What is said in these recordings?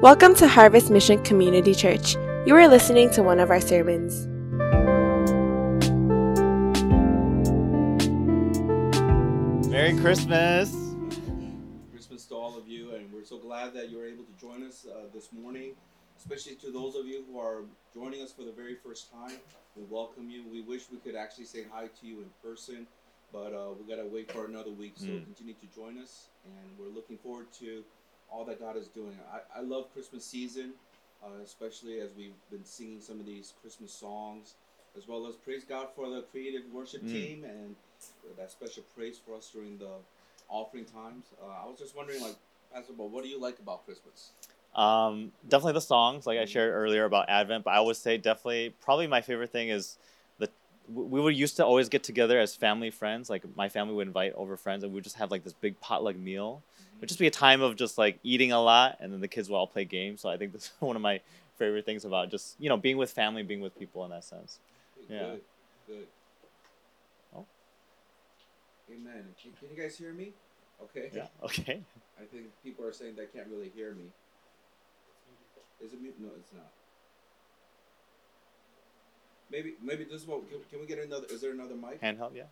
Welcome to Harvest Mission Community Church. You are listening to one of our sermons. Merry Christmas. Christmas to all of you, and we're so glad that you're able to join us uh, this morning, especially to those of you who are joining us for the very first time. We welcome you. We wish we could actually say hi to you in person, but uh, we got to wait for another week. So Mm. continue to join us, and we're looking forward to all that God is doing. I, I love Christmas season, uh, especially as we've been singing some of these Christmas songs, as well as praise God for the creative worship Mm. team and that special praise for us during the offering times. Uh, I was just wondering, like, Pastor Bo, what do you like about Christmas? Um, definitely the songs, like I shared earlier about Advent, but I would say definitely, probably my favorite thing is the we would used to always get together as family friends. Like my family would invite over friends, and we would just have like this big potluck meal. It would just be a time of just like eating a lot, and then the kids would all play games. So I think this is one of my favorite things about just you know being with family, being with people in that sense. Yeah. Good, good. Oh. Amen. Can, can you guys hear me? Okay. Yeah. Okay. I think people are saying they can't really hear me. Is it mute? No, it's not. Maybe, maybe this one. Can, can we get another? Is there another mic? Handheld, yeah.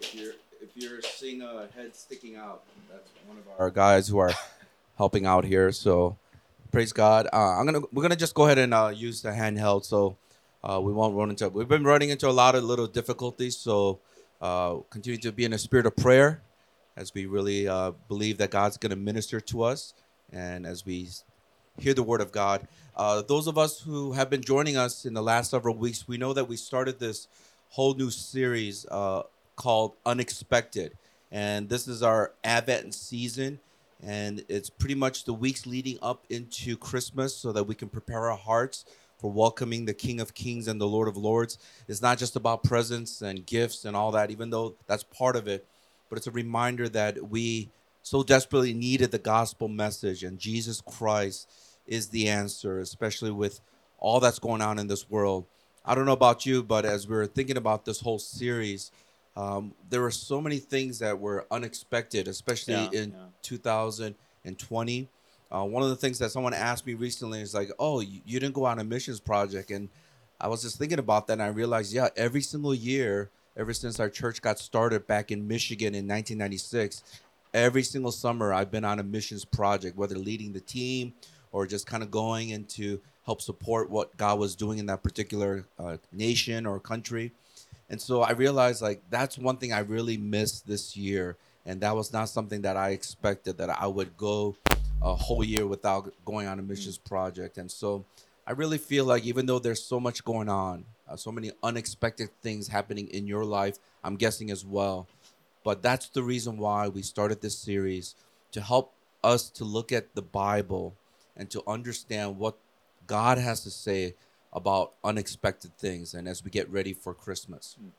If you're if you're seeing a head sticking out, that's one of our guys who are helping out here. So praise God. Uh, I'm gonna we're gonna just go ahead and uh, use the handheld, so uh, we won't run into. We've been running into a lot of little difficulties, so uh, continue to be in a spirit of prayer as we really uh, believe that God's gonna minister to us, and as we hear the word of God. Uh, those of us who have been joining us in the last several weeks, we know that we started this whole new series uh, called Unexpected. And this is our Advent season. And it's pretty much the weeks leading up into Christmas so that we can prepare our hearts for welcoming the King of Kings and the Lord of Lords. It's not just about presents and gifts and all that, even though that's part of it, but it's a reminder that we so desperately needed the gospel message and Jesus Christ is the answer, especially with all that's going on in this world. I don't know about you, but as we're thinking about this whole series, um, there were so many things that were unexpected, especially Yeah, in yeah. 2020. Uh, one of the things that someone asked me recently is like, "Oh, you, you didn't go on a missions project," and I was just thinking about that, and I realized, yeah, every single year, ever since our church got started back in Michigan in 1996, every single summer I've been on a missions project, whether leading the team or just kind of going in to help support what God was doing in that particular uh, nation or country. And so I realized like that's one thing I really missed this year. And that was not something that I expected that I would go a whole year without going on a missions project. And so I really feel like even though there's so much going on, uh, so many unexpected things happening in your life, I'm guessing as well. But that's the reason why we started this series to help us to look at the Bible and to understand what God has to say about unexpected things and as we get ready for Christmas. Mm.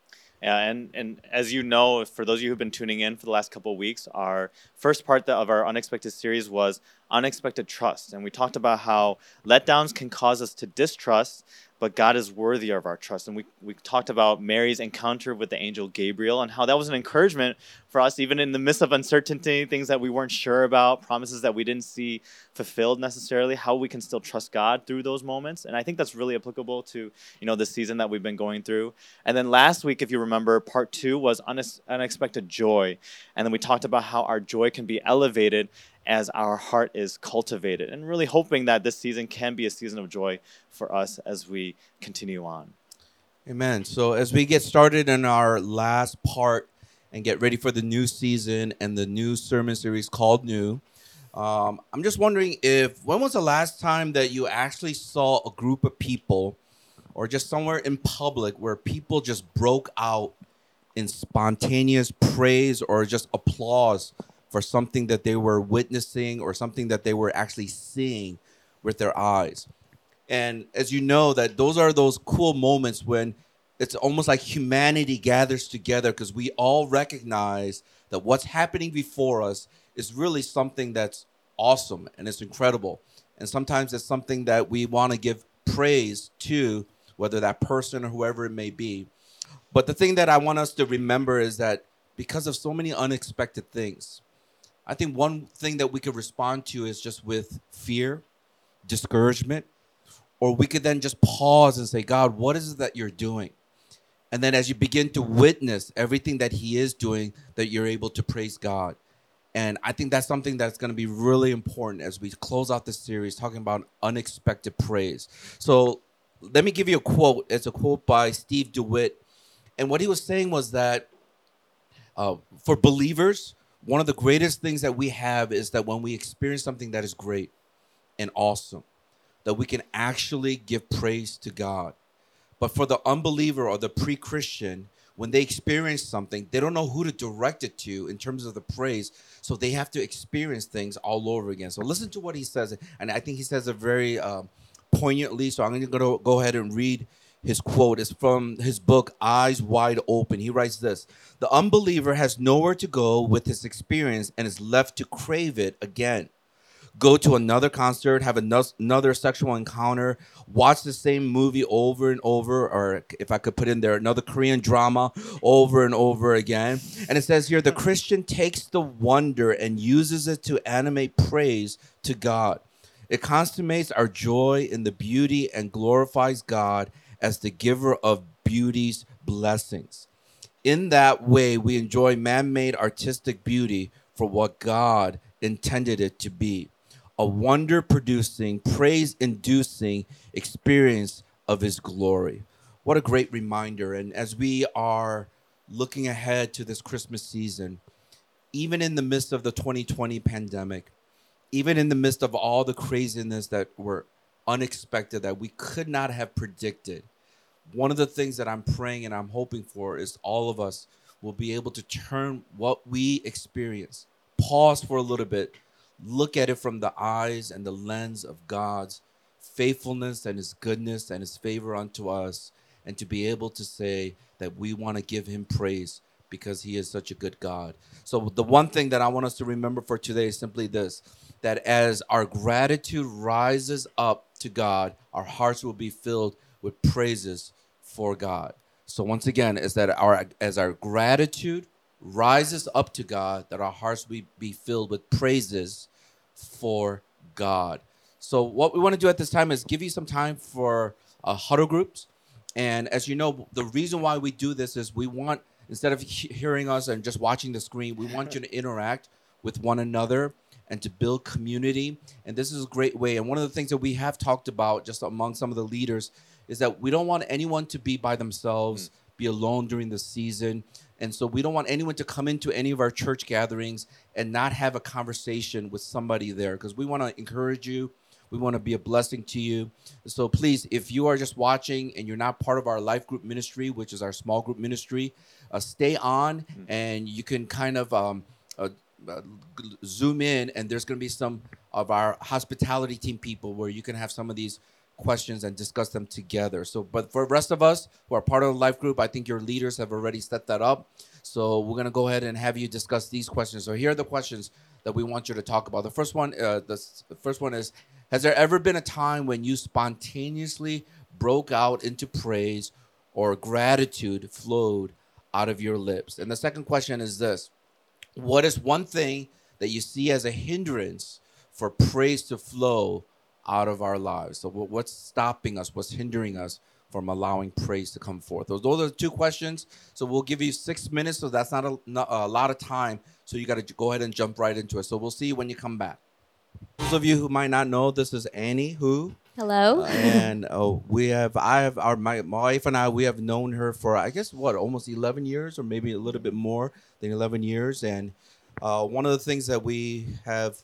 Yeah, and, and as you know, for those of you who've been tuning in for the last couple of weeks, our first part of our unexpected series was unexpected trust. And we talked about how letdowns can cause us to distrust, but God is worthy of our trust. And we, we talked about Mary's encounter with the angel Gabriel and how that was an encouragement for us, even in the midst of uncertainty, things that we weren't sure about, promises that we didn't see fulfilled necessarily, how we can still trust God through those moments. And I think that's really applicable to, you know, this season that we've been going through. And then last week, if you remember, part two was unex- unexpected joy. And then we talked about how our joy can be elevated as our heart is cultivated, and really hoping that this season can be a season of joy for us as we continue on. Amen. So as we get started in our last part and get ready for the new season and the new sermon series called New, um, I'm just wondering if when was the last time that you actually saw a group of people or just somewhere in public where people just broke out in spontaneous praise or just applause for something that they were witnessing or something that they were actually seeing with their eyes. And as you know, that those are those cool moments when it's almost like humanity gathers together because we all recognize that what's happening before us is really something that's awesome and it's incredible. And sometimes it's something that we want to give praise to, whether that person or whoever it may be. But the thing that I want us to remember is that because of so many unexpected things, I think one thing that we could respond to is just with fear, discouragement, or we could then just pause and say, God, what is it that you're doing? And then as you begin to witness everything that He is doing, that you're able to praise God. And I think that's something that's going to be really important as we close out this series talking about unexpected praise. So let me give you a quote. It's a quote by Steve DeWitt. And what he was saying was that uh, for believers, one of the greatest things that we have is that when we experience something that is great and awesome, that we can actually give praise to God. But for the unbeliever or the pre Christian, when they experience something, they don't know who to direct it to in terms of the praise. So they have to experience things all over again. So listen to what he says. And I think he says it very um, poignantly. So I'm going to go ahead and read his quote. is from his book, Eyes Wide Open. He writes this The unbeliever has nowhere to go with his experience and is left to crave it again go to another concert, have another sexual encounter, watch the same movie over and over, or if I could put in there another Korean drama over and over again. And it says here the Christian takes the wonder and uses it to animate praise to God. It consummates our joy in the beauty and glorifies God as the giver of beauty's blessings. In that way, we enjoy man made artistic beauty for what God intended it to be a wonder producing, praise inducing experience of his glory. What a great reminder. And as we are looking ahead to this Christmas season, even in the midst of the 2020 pandemic, even in the midst of all the craziness that were unexpected, that we could not have predicted, one of the things that I'm praying and I'm hoping for is all of us will be able to turn what we experience, pause for a little bit, look at it from the eyes and the lens of God's faithfulness and his goodness and his favor unto us, and to be able to say that we want to give him praise because he is such a good God. So, the one thing that I want us to remember for today is simply this that as our gratitude rises up to God, our hearts will be filled with praises for God. So once again, is that our as our gratitude rises up to God, that our hearts will be filled with praises for God. So, what we want to do at this time is give you some time for uh, huddle groups. And as you know, the reason why we do this is we want, instead of he- hearing us and just watching the screen, we want you to interact with one another and to build community. And this is a great way. And one of the things that we have talked about just among some of the leaders is that we don't want anyone to be by themselves, mm. be alone during the season. And so we don't want anyone to come into any of our church gatherings and not have a conversation with somebody there because we want to encourage you. We want to be a blessing to you. So please, if you are just watching and you're not part of our life group ministry, which is our small group ministry, uh, stay on mm-hmm. and you can kind of um, uh, uh, zoom in and there's going to be some of our hospitality team people where you can have some of these questions and discuss them together. So, but for the rest of us who are part of the life group, I think your leaders have already set that up. So we're gonna go ahead and have you discuss these questions. So here are the questions that we want you to talk about. The first one, uh, the, the first one is: Has there ever been a time when you spontaneously broke out into praise or gratitude flowed out of your lips? And the second question is this: What is one thing that you see as a hindrance for praise to flow out of our lives. So, what's stopping us? What's hindering us from allowing praise to come forth? Those, those are the two questions. So, we'll give you six minutes. So, that's not a, not a lot of time. So, you got to go ahead and jump right into it. So, we'll see you when you come back. Those of you who might not know, this is Annie who. Hello. Uh, and oh, we have I have our my, my wife and I we have known her for I guess what almost eleven years or maybe a little bit more than eleven years. And uh, one of the things that we have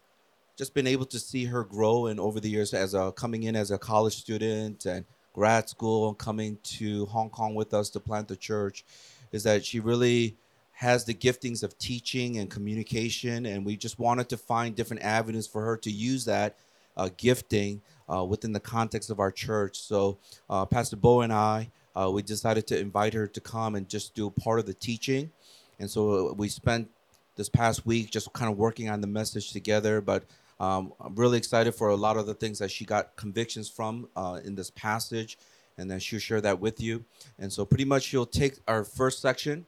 just been able to see her grow and over the years as a coming in as a college student and grad school and coming to Hong Kong with us to plant the church is that she really has the giftings of teaching and communication and we just wanted to find different avenues for her to use that uh, gifting uh, within the context of our church so uh, pastor bo and i uh, we decided to invite her to come and just do part of the teaching and so we spent this past week just kind of working on the message together but um, I'm really excited for a lot of the things that she got convictions from uh, in this passage, and then she'll share that with you. And so, pretty much, she'll take our first section,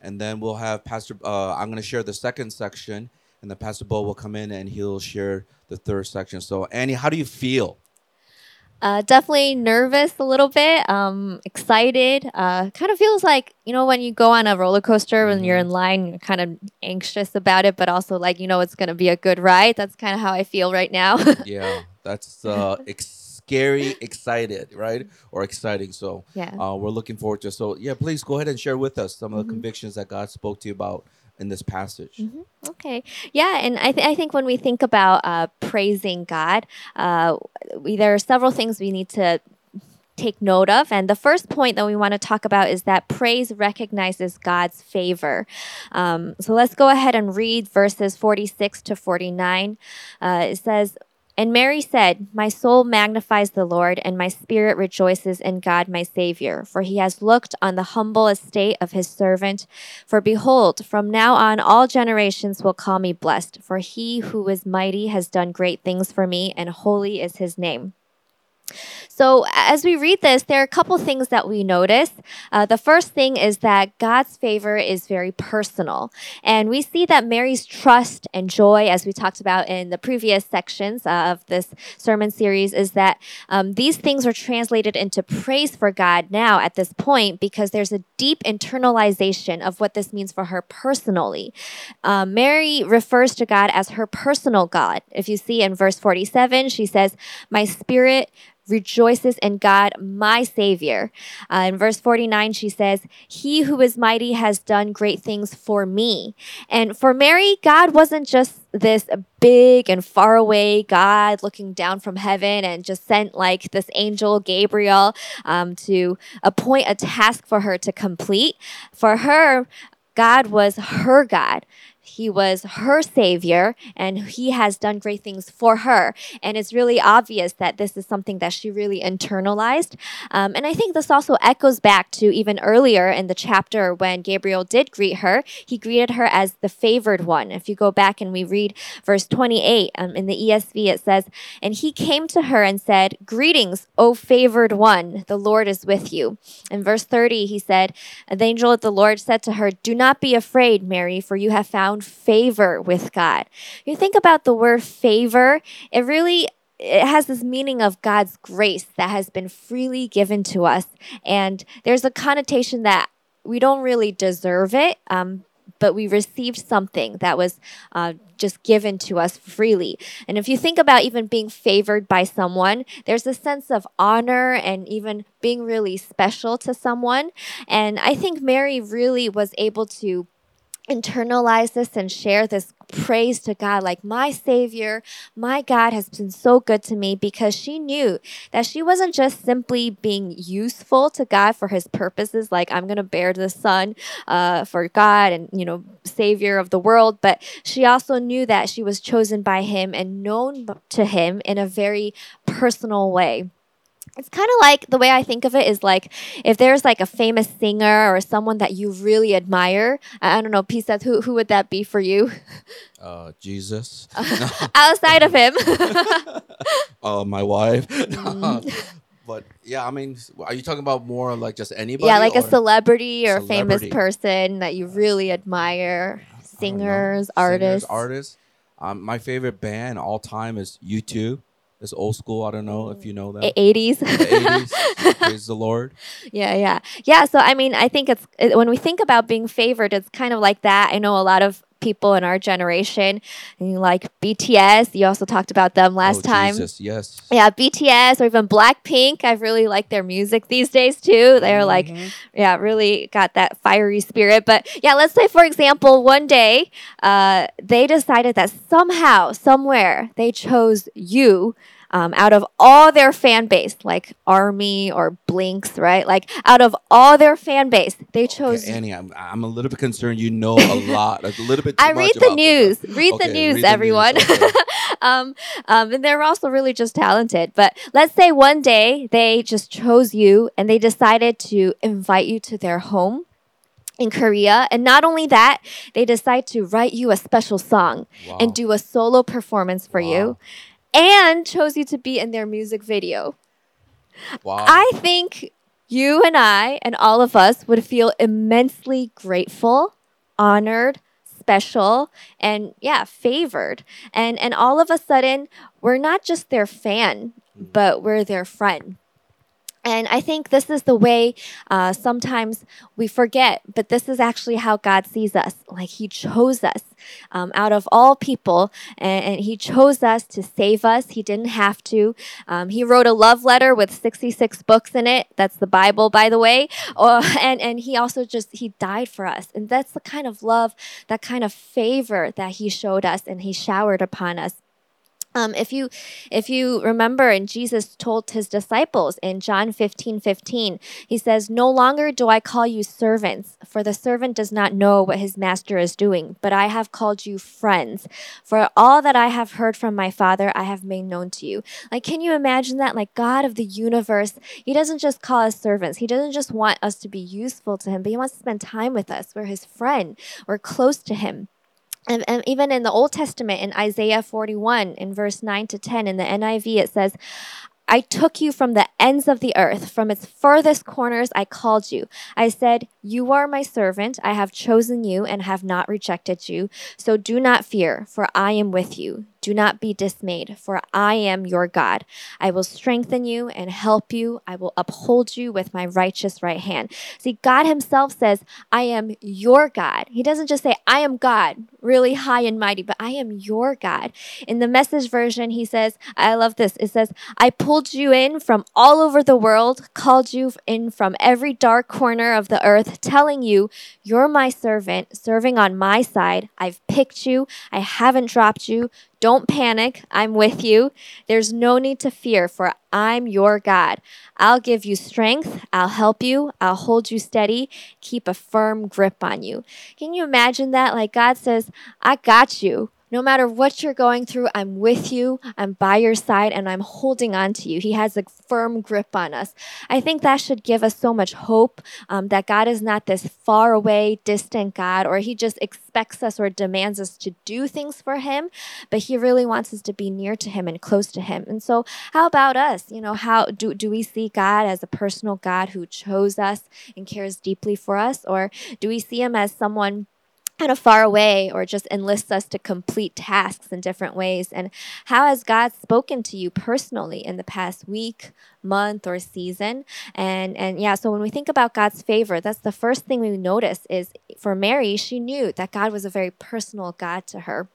and then we'll have Pastor. Uh, I'm going to share the second section, and then Pastor Bo will come in and he'll share the third section. So, Annie, how do you feel? Uh, definitely nervous a little bit, um, excited. Uh, kind of feels like, you know, when you go on a roller coaster when you're in line, you're kind of anxious about it, but also like, you know, it's going to be a good ride. That's kind of how I feel right now. yeah, that's uh, ex- scary, excited, right? Or exciting. So, yeah. uh, we're looking forward to. It. So, yeah, please go ahead and share with us some of the Mhm. convictions that God spoke to you about in this passage. Mhm. Okay. Yeah, and I, th- I think when we think about uh, praising God, uh, we, there are several things we need to take note of. And the first point that we want to talk about is that praise recognizes God's favor. Um, so let's go ahead and read verses 46 to 49. Uh, it says, and Mary said, My soul magnifies the Lord, and my spirit rejoices in God my Savior, for he has looked on the humble estate of his servant. For behold, from now on all generations will call me blessed, for he who is mighty has done great things for me, and holy is his name. So, as we read this, there are a couple things that we notice. Uh, the first thing is that God's favor is very personal. And we see that Mary's trust and joy, as we talked about in the previous sections uh, of this sermon series, is that um, these things are translated into praise for God now at this point because there's a deep internalization of what this means for her personally. Um, Mary refers to God as her personal God. If you see in verse 47, she says, My spirit rejoices in God, my Savior. Uh, in verse 49, she says, He who is mighty has done great things for me. And for Mary, God wasn't just this big and far away God looking down from heaven and just sent like this angel Gabriel um, to appoint a task for her to complete. For her, God was her God. He was her savior and he has done great things for her. And it's really obvious that this is something that she really internalized. Um, and I think this also echoes back to even earlier in the chapter when Gabriel did greet her. He greeted her as the favored one. If you go back and we read verse 28 um, in the ESV, it says, And he came to her and said, Greetings, O favored one, the Lord is with you. In verse 30, he said, The angel of the Lord said to her, Do not be afraid, Mary, for you have found favor with God. You think about the word favor, it really it has this meaning of God's grace that has been freely given to us. And there's a connotation that we don't really deserve it, um, but we received something that was uh, just given to us freely. And if you think about even being favored by someone, there's a sense of honor and even being really special to someone. And I think Mary really was able to internalize this and share this praise to God. Like my savior my God has been so good to me because she knew that she wasn't just simply being useful to God for his purposes like I'm going to bear the son uh, for God and you know savior of the world but she also knew that she was chosen by him and known to him in a very personal way it's kind of like the way I think of it is like if there's like a famous singer or someone that you really admire. I, I don't know, P says who who would that be for you? Uh, Jesus. Outside of him. uh, my wife. Mm. but yeah, I mean, are you talking about more like just anybody? yeah, like a or- celebrity or famous person that you really admire. I don't. Singers, Singers, artists. artists. Um, my favorite band all time is U2. It's old school. I don't know if you know that. A- 80s. the 80s. Praise the Lord. Yeah, yeah, yeah. So I mean, I think it's it, when we think about being favored, it's kind of like that. I know a lot of people in our generation, and like BTS. You also talked about them last Oh, time. Jesus, yes. Yeah, BTS or even Blackpink. I really like their music these days too. They're like, Mhm. yeah, really got that fiery spirit. But yeah, let's say for example, one day, uh, they decided that somehow, somewhere, they chose you. Um, out of all their fan base, like Army or Blinks, right? Like out of all their fan base, they chose. Okay, Annie, I'm, I'm a little bit concerned. You know a lot, a little bit. Too I read the news. this. Read the news, read the everyone. okay. um, um, and they're also really just talented. But let's say one day they just chose you and they decided to invite you to their home in Korea. And not only that, they decide to write you a special song Wow. and do a solo performance for you and chose you to be in their music video. Wow. I think you and I and all of us would feel immensely grateful, honored, special and yeah, favored. And and all of a sudden, we're not just their fan, but we're their friend. And I think this is the way uh, sometimes we forget, but this is actually how God sees us. Like He chose us um, out of all people, and, and, He chose us to save us. He didn't have to. Um, he wrote a love letter with 66 books in it. That's the Bible, by the way. Uh, and, and He also just, He died for us. And that's the kind of love, that kind of favor that He showed us and He showered upon us. Um, if you if you remember and Jesus told his disciples in John 15, 15, he says, No longer do I call you servants, for the servant does not know what his master is doing, but I have called you friends. For all that I have heard from my Father, I have made known to you. Like, can you imagine that? Like God of the universe, He doesn't just call us servants. He doesn't just want us to be useful to Him, but He wants to spend time with us. We're His friend. We're close to Him. And, and, even in the Old Testament, in Isaiah 41, in verse 9 to 10, in the NIV, it says, I took you from the ends of the earth, from its furthest corners I called you. I said, You are my servant. I have chosen you and have not rejected you. So do not fear, for I am with you. Do not be dismayed, for I am your God. I will strengthen you and help you. I will uphold you with my righteous right hand. See, God Himself says, I am your God. He doesn't just say, I am God, really high and mighty, but I am your God. In the message version, He says, I love this. It says, I pulled you in from all over the world, called you in from every dark corner of the earth, telling you, You're my servant, serving on my side. I've picked you. I haven't dropped you. Don't panic. I'm with you. There's no need to fear, for I'm your God. I'll give you strength. I'll help you. I'll hold you steady. Keep a firm grip on you. Can you imagine that? Like God says, I got you. No matter what you're going through, I'm with you, I'm by your side, and I'm holding on to you. He has a firm grip on us. I think that should give us so much hope um, that God is not this far away, distant God, or He just expects us or demands us to do things for Him, but He really wants us to be near to Him and close to Him. And so, how about us? You know, how do, do we see God as a personal God who chose us and cares deeply for us, or do we see Him as someone? Kind of far away or just enlists us to complete tasks in different ways? And how has God spoken to you personally in the past week, month, or season? And and yeah, so when we think about God's favor, that's the first thing we notice is for Mary, she knew that God was a very personal God to her.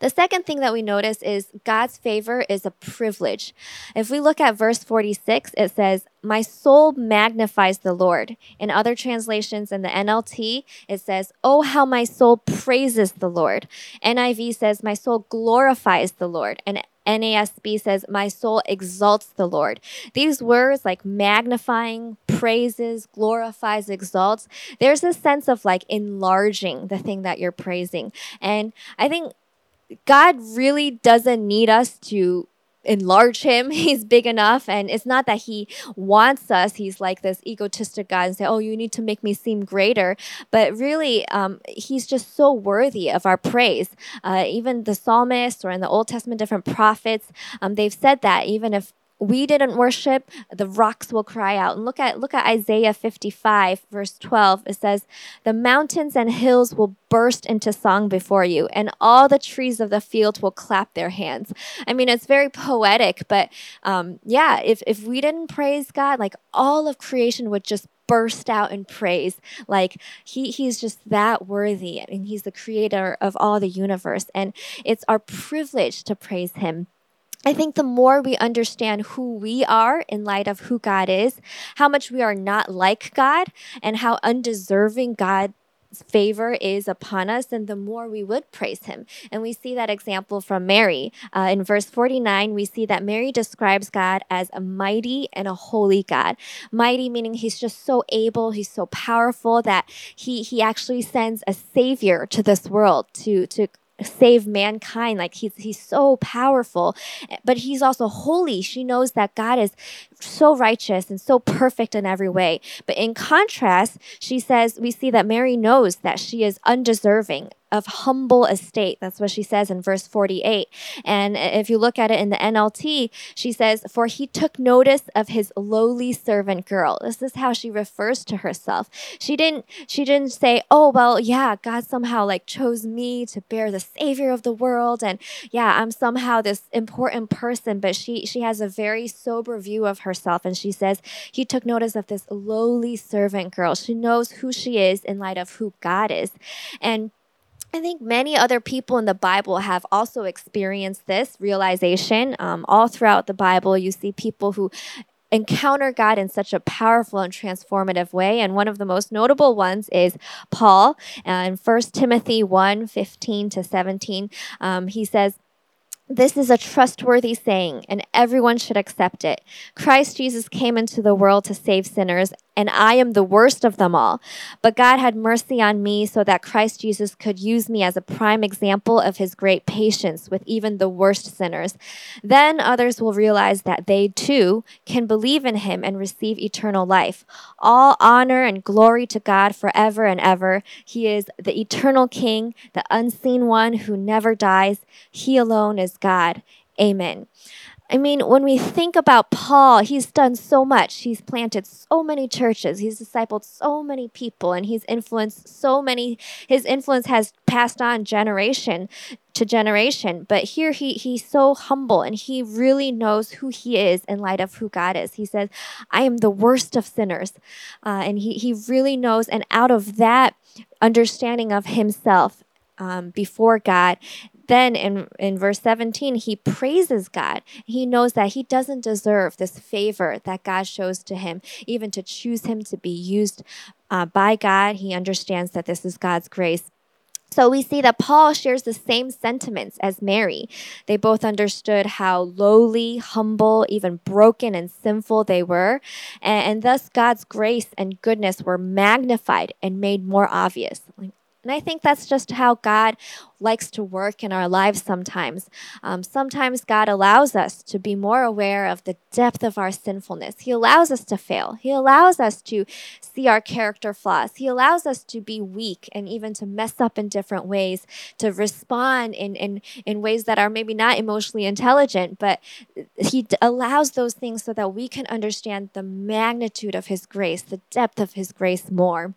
The second thing that we notice is God's favor is a privilege. If we look at verse 46, it says, My soul magnifies the Lord. In other translations, in the NLT, it says, Oh, how my soul praises the Lord. NIV says, My soul glorifies the Lord. And NASB says, My soul exalts the Lord. These words, like magnifying, praises, glorifies, exalts, there's a sense of like enlarging the thing that you're praising. And I think God really doesn't need us to enlarge him. He's big enough. And it's not that he wants us, he's like this egotistic God and say, Oh, you need to make me seem greater. But really, um, he's just so worthy of our praise. Uh, even the psalmists or in the Old Testament, different prophets, um, they've said that even if we didn't worship, the rocks will cry out. And look at look at Isaiah 55 verse 12. It says, "The mountains and hills will burst into song before you, and all the trees of the field will clap their hands." I mean, it's very poetic, but um, yeah, if if we didn't praise God, like all of creation would just burst out in praise. Like he he's just that worthy. I mean, he's the creator of all the universe, and it's our privilege to praise him. I think the more we understand who we are in light of who God is, how much we are not like God, and how undeserving God's favor is upon us, and the more we would praise Him. And we see that example from Mary. Uh, in verse 49, we see that Mary describes God as a mighty and a holy God. Mighty meaning He's just so able, He's so powerful that He He actually sends a Savior to this world to to save mankind. Like he's he's so powerful but he's also holy. She knows that god is so righteous and so perfect in every way. But in contrast she says we see that mary knows that she is undeserving of humble estate. That's what she says in verse 48. And if you look at it in the NLT, she says, For he took notice of his lowly servant girl. This is how she refers to herself. She didn't she didn't say, Oh, well, yeah, God somehow like chose me to bear the savior of the world. And yeah, I'm somehow this important person. But she she has a very sober view of herself. And she says, He took notice of this lowly servant girl. She knows who she is in light of who God is. And I think many other people in the Bible have also experienced this realization. Um, all throughout the Bible, you see people who encounter God in such a powerful and transformative way. And one of the most notable ones is Paul. In 1 Timothy 1 15 to 17, um, he says, this is a trustworthy saying, and everyone should accept it. Christ Jesus came into the world to save sinners, and I am the worst of them all. But God had mercy on me so that Christ Jesus could use me as a prime example of his great patience with even the worst sinners. Then others will realize that they too can believe in him and receive eternal life. All honor and glory to God forever and ever. He is the eternal King, the unseen one who never dies. He alone is God. Amen. I mean, when we think about Paul, he's done so much. He's planted so many churches, he's discipled so many people, and he's influenced so many. His influence has passed on generation to generation. But here he he's so humble and he really knows who he is in light of who God is. He says, I am the worst of sinners. Uh, and he, he really knows, and out of that understanding of himself um, before God, then in, in verse 17, he praises God. He knows that he doesn't deserve this favor that God shows to him, even to choose him to be used uh, by God. He understands that this is God's grace. So we see that Paul shares the same sentiments as Mary. They both understood how lowly, humble, even broken and sinful they were, and, and thus God's grace and goodness were magnified and made more obvious. Like, and I think that's just how God likes to work in our lives sometimes. Um, sometimes God allows us to be more aware of the depth of our sinfulness. He allows us to fail. He allows us to see our character flaws. He allows us to be weak and even to mess up in different ways, to respond in, in, in ways that are maybe not emotionally intelligent, but He allows those things so that we can understand the magnitude of His grace, the depth of His grace more.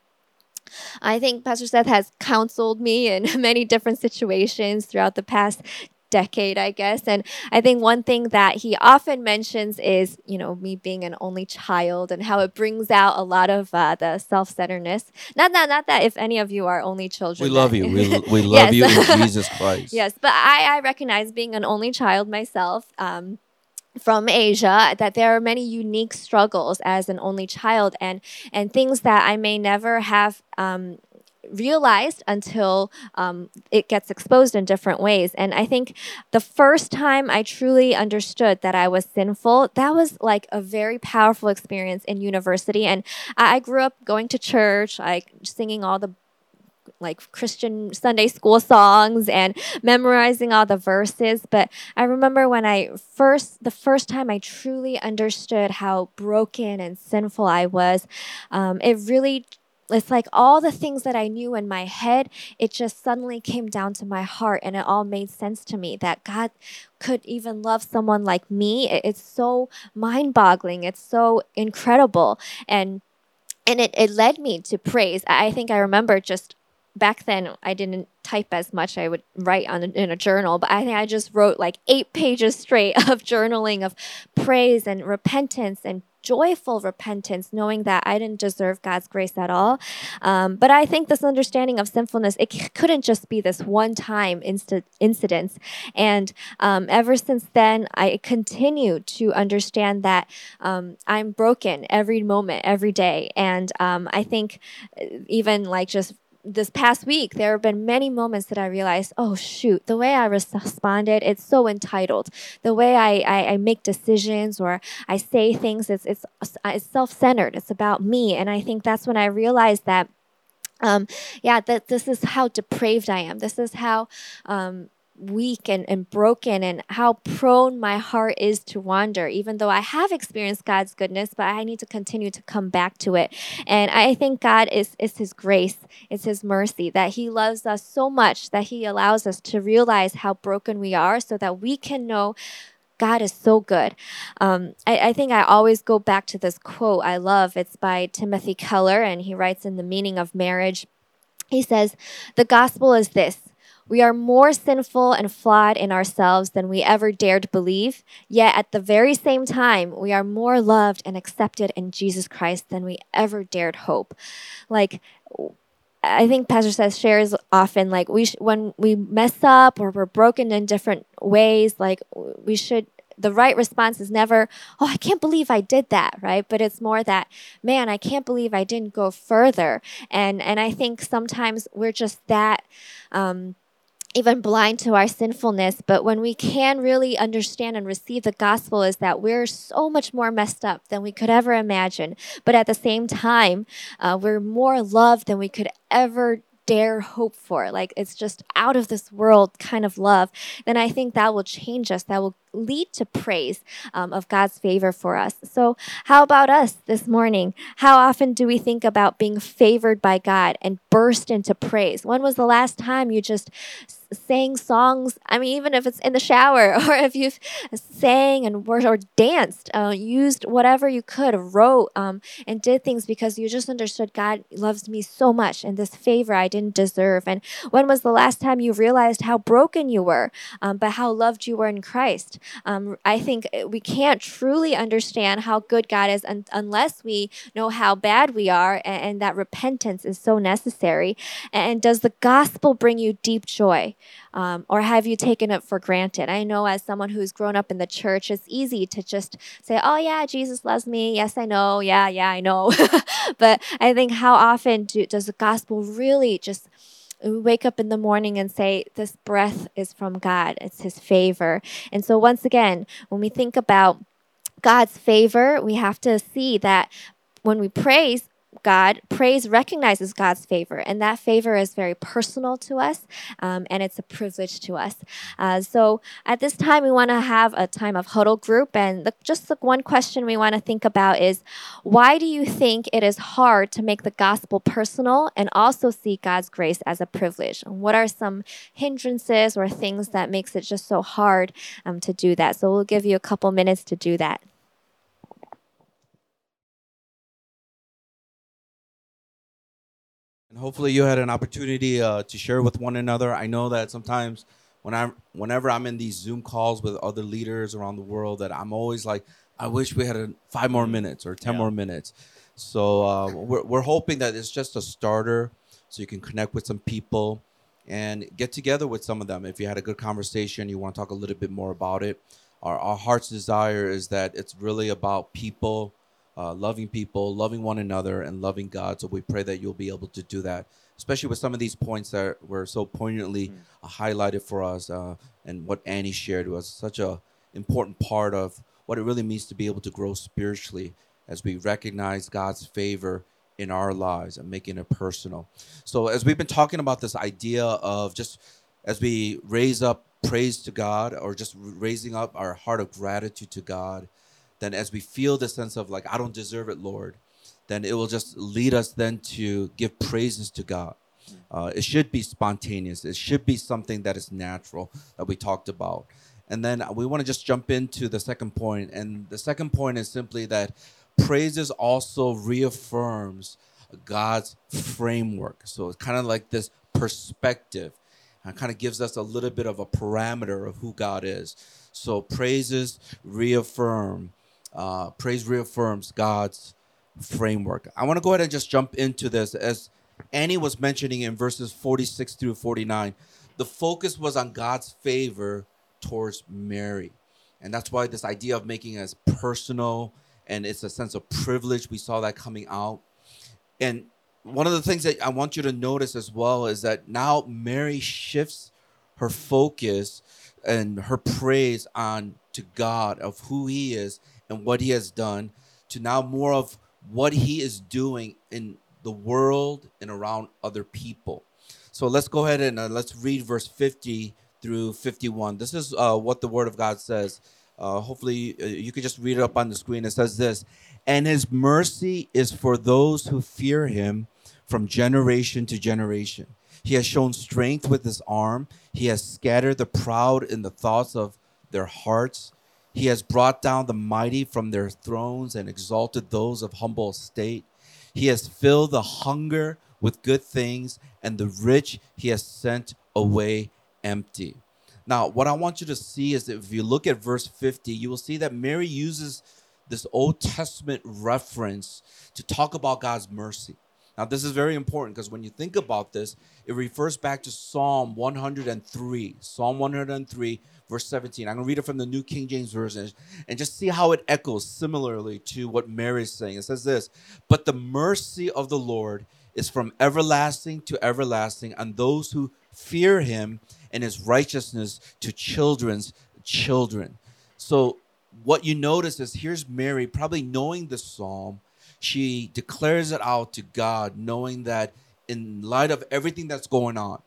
I think Pastor Seth has counseled me in many different situations throughout the past decade, I guess. And I think one thing that he often mentions is, you know, me being an only child and how it brings out a lot of uh, the self-centeredness. Not that, not that if any of you are only children. We love you. We, we love you in Jesus Christ. Yes, but I, I recognize being an only child myself. Um, from Asia that there are many unique struggles as an only child and and things that I may never have um, realized until um, it gets exposed in different ways. And I think the first time I truly understood that I was sinful, that was like a very powerful experience in university. And I, I grew up going to church, like singing all the like Christian Sunday school songs and memorizing all the verses. But I remember when I first, the first time I truly understood how broken and sinful I was, um, it really it's like all the things that I knew in my head, it just suddenly came down to my heart and it all made sense to me that God could even love someone like me. It's so mind boggling. It's so incredible. And and it, it led me to praise. I think I remember just back then I didn't type as much. I would write on a, in a journal, but I think I just wrote like eight pages straight of journaling of praise and repentance and joyful repentance, knowing that I didn't deserve God's grace at all. Um, but I think this understanding of sinfulness, it c- couldn't just be this one time inst- incident. And um, ever since then, I continue to understand that um, I'm broken every moment, every day. And um, I think uh, even like just this past week, there have been many moments that I realized, oh shoot, the way I responded, it's so entitled. The way I, I, I make decisions or I say things, it's it's it's self-centered. It's about me, and I think that's when I realized that, um, yeah, that this is how depraved I am. This is how um, weak and, and broken and how prone my heart is to wander, even though I have experienced God's goodness, but I need to continue to come back to it. And I think God is, is His grace, it's His mercy, that He loves us so much that He allows us to realize how broken we are so that we can know God is so good. Um, I, I, think I always go back to this quote I love. It's by Timothy Keller, and he writes in The Meaning of Marriage. He says, The gospel is this we are more sinful and flawed in ourselves than we ever dared believe, yet at the very same time, we are more loved and accepted in Jesus Christ than we ever dared hope. Like, I think Pastor Seth shares often like we sh- when we mess up or we're broken in different ways, like we should the right response is never, oh, I can't believe I did that, right? But it's more that, man, I can't believe I didn't go further. And and I think sometimes we're just that um, even blind to our sinfulness. But when we can really understand and receive the gospel, is that we're so much more messed up than we could ever imagine. But at the same time, uh, we're more loved than we could ever dare hope for. Like it's just out of this world kind of love. Then I think that will change us. That will lead to praise um, of God's favor for us. So, how about us this morning? How often do we think about being favored by God and burst into praise? When was the last time you just sang songs. I mean, even if it's in the shower or if you've sang and or danced, uh, used whatever you could, wrote um, and did things because you just understood God loves me so much and this favor I didn't deserve. And when was the last time you realized how broken you were, um, but how loved you were in Christ? Um, I think we can't truly understand how good God is un- unless we know how bad we are and, and that repentance is so necessary. And does the gospel bring you deep joy? Um, or have you taken it for granted? I know as someone who's grown up in the church, it's easy to just say, oh, yeah, Jesus loves me. Yes, I know. Yeah, yeah, I know. but I think how often do, does the gospel really just wake up in the morning and say, This breath is from God, it's His favor. And so, once again, when we think about God's favor, we have to see that when we praise, God, praise recognizes God's favor, and that favor is very personal to us, um, and it's a privilege to us. Uh, so at this time, we want to have a time of huddle group, and the, just the one question we want to think about is, why do you think it is hard to make the gospel personal and also see God's grace as a privilege? What are some hindrances or things that makes it just so hard um, to do that? So we'll give you a couple minutes to do that. And hopefully you had an opportunity uh, to share with one another. I know that sometimes when I whenever I'm in these Zoom calls with other leaders around the world, that I'm always like, I wish we had a, five more minutes or ten yeah. more minutes. So uh, we're we're hoping that it's just a starter, so you can connect with some people and get together with some of them. If you had a good conversation, you want to talk a little bit more about it. Our our heart's desire is that it's really about people uh, loving people, loving one another, and loving God. So we pray that you'll be able to do that, especially with some of these points that were so poignantly mm. highlighted for us, uh, and what Annie shared was such a important part of what it really means to be able to grow spiritually as we recognize God's favor in our lives and making it personal. So as we've been talking about this idea of just as we raise up praise to God or just raising up our heart of gratitude to God then as we feel the sense of like, I don't deserve it, Lord, then it will just lead us then to give praises to God. Uh, it should be spontaneous. It should be something that is natural that we talked about. And then we want to just jump into the second point. And the second point is simply that praises also reaffirms God's framework. So it's kind of like this perspective. It kind of gives us a little bit of a parameter of who God is. So praises reaffirm uh, praise reaffirms God's framework. I want to go ahead and just jump into this. As Annie was mentioning in verses 46 through 49, the focus was on God's favor towards Mary. And that's why this idea of making as personal and it's a sense of privilege, we saw that coming out. And one of the things that I want you to notice as well is that now Mary shifts her focus and her praise on to God of who he is and what he has done to now more of what he is doing in the world and around other people. So let's go ahead and uh, let's read verse 50 through 51. This is uh, what the Word of God says. Uh, hopefully, uh, you could just read it up on the screen. It says this And his mercy is for those who fear him from generation to generation. He has shown strength with his arm, he has scattered the proud in the thoughts of their hearts. He has brought down the mighty from their thrones and exalted those of humble estate. He has filled the hunger with good things, and the rich he has sent away empty. Now, what I want you to see is that if you look at verse 50, you will see that Mary uses this Old Testament reference to talk about God's mercy. Now, this is very important because when you think about this, it refers back to Psalm 103. Psalm 103, verse 17. I'm going to read it from the New King James Version and just see how it echoes similarly to what Mary is saying. It says this But the mercy of the Lord is from everlasting to everlasting on those who fear him and his righteousness to children's children. So, what you notice is here's Mary, probably knowing the psalm, she declares it out to God, knowing that in light of everything that's going on,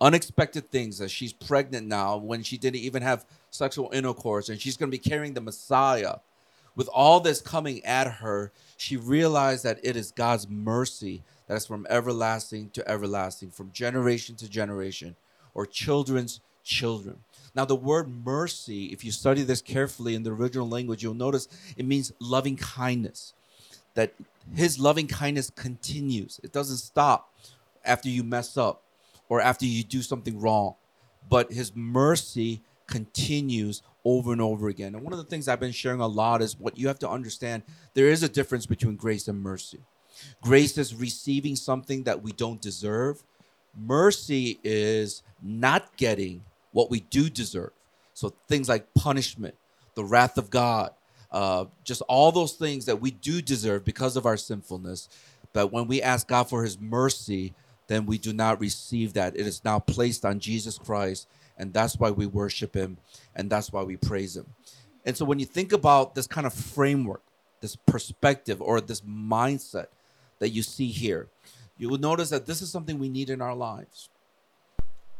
unexpected things, that she's pregnant now when she didn't even have sexual intercourse, and she's going to be carrying the Messiah. With all this coming at her, she realized that it is God's mercy that is from everlasting to everlasting, from generation to generation, or children's children. Now, the word mercy, if you study this carefully in the original language, you'll notice it means loving kindness. That his loving kindness continues, it doesn't stop after you mess up or after you do something wrong, but his mercy continues over and over again. And one of the things I've been sharing a lot is what you have to understand there is a difference between grace and mercy. Grace is receiving something that we don't deserve. Mercy is not getting what we do deserve. So things like punishment, the wrath of God, uh, just all those things that we do deserve because of our sinfulness. But when we ask God for His mercy, then we do not receive that. It is now placed on Jesus Christ, and that's why we worship Him, and that's why we praise Him. And so when you think about this kind of framework, this perspective, or this mindset that you see here, you will notice that this is something we need in our lives.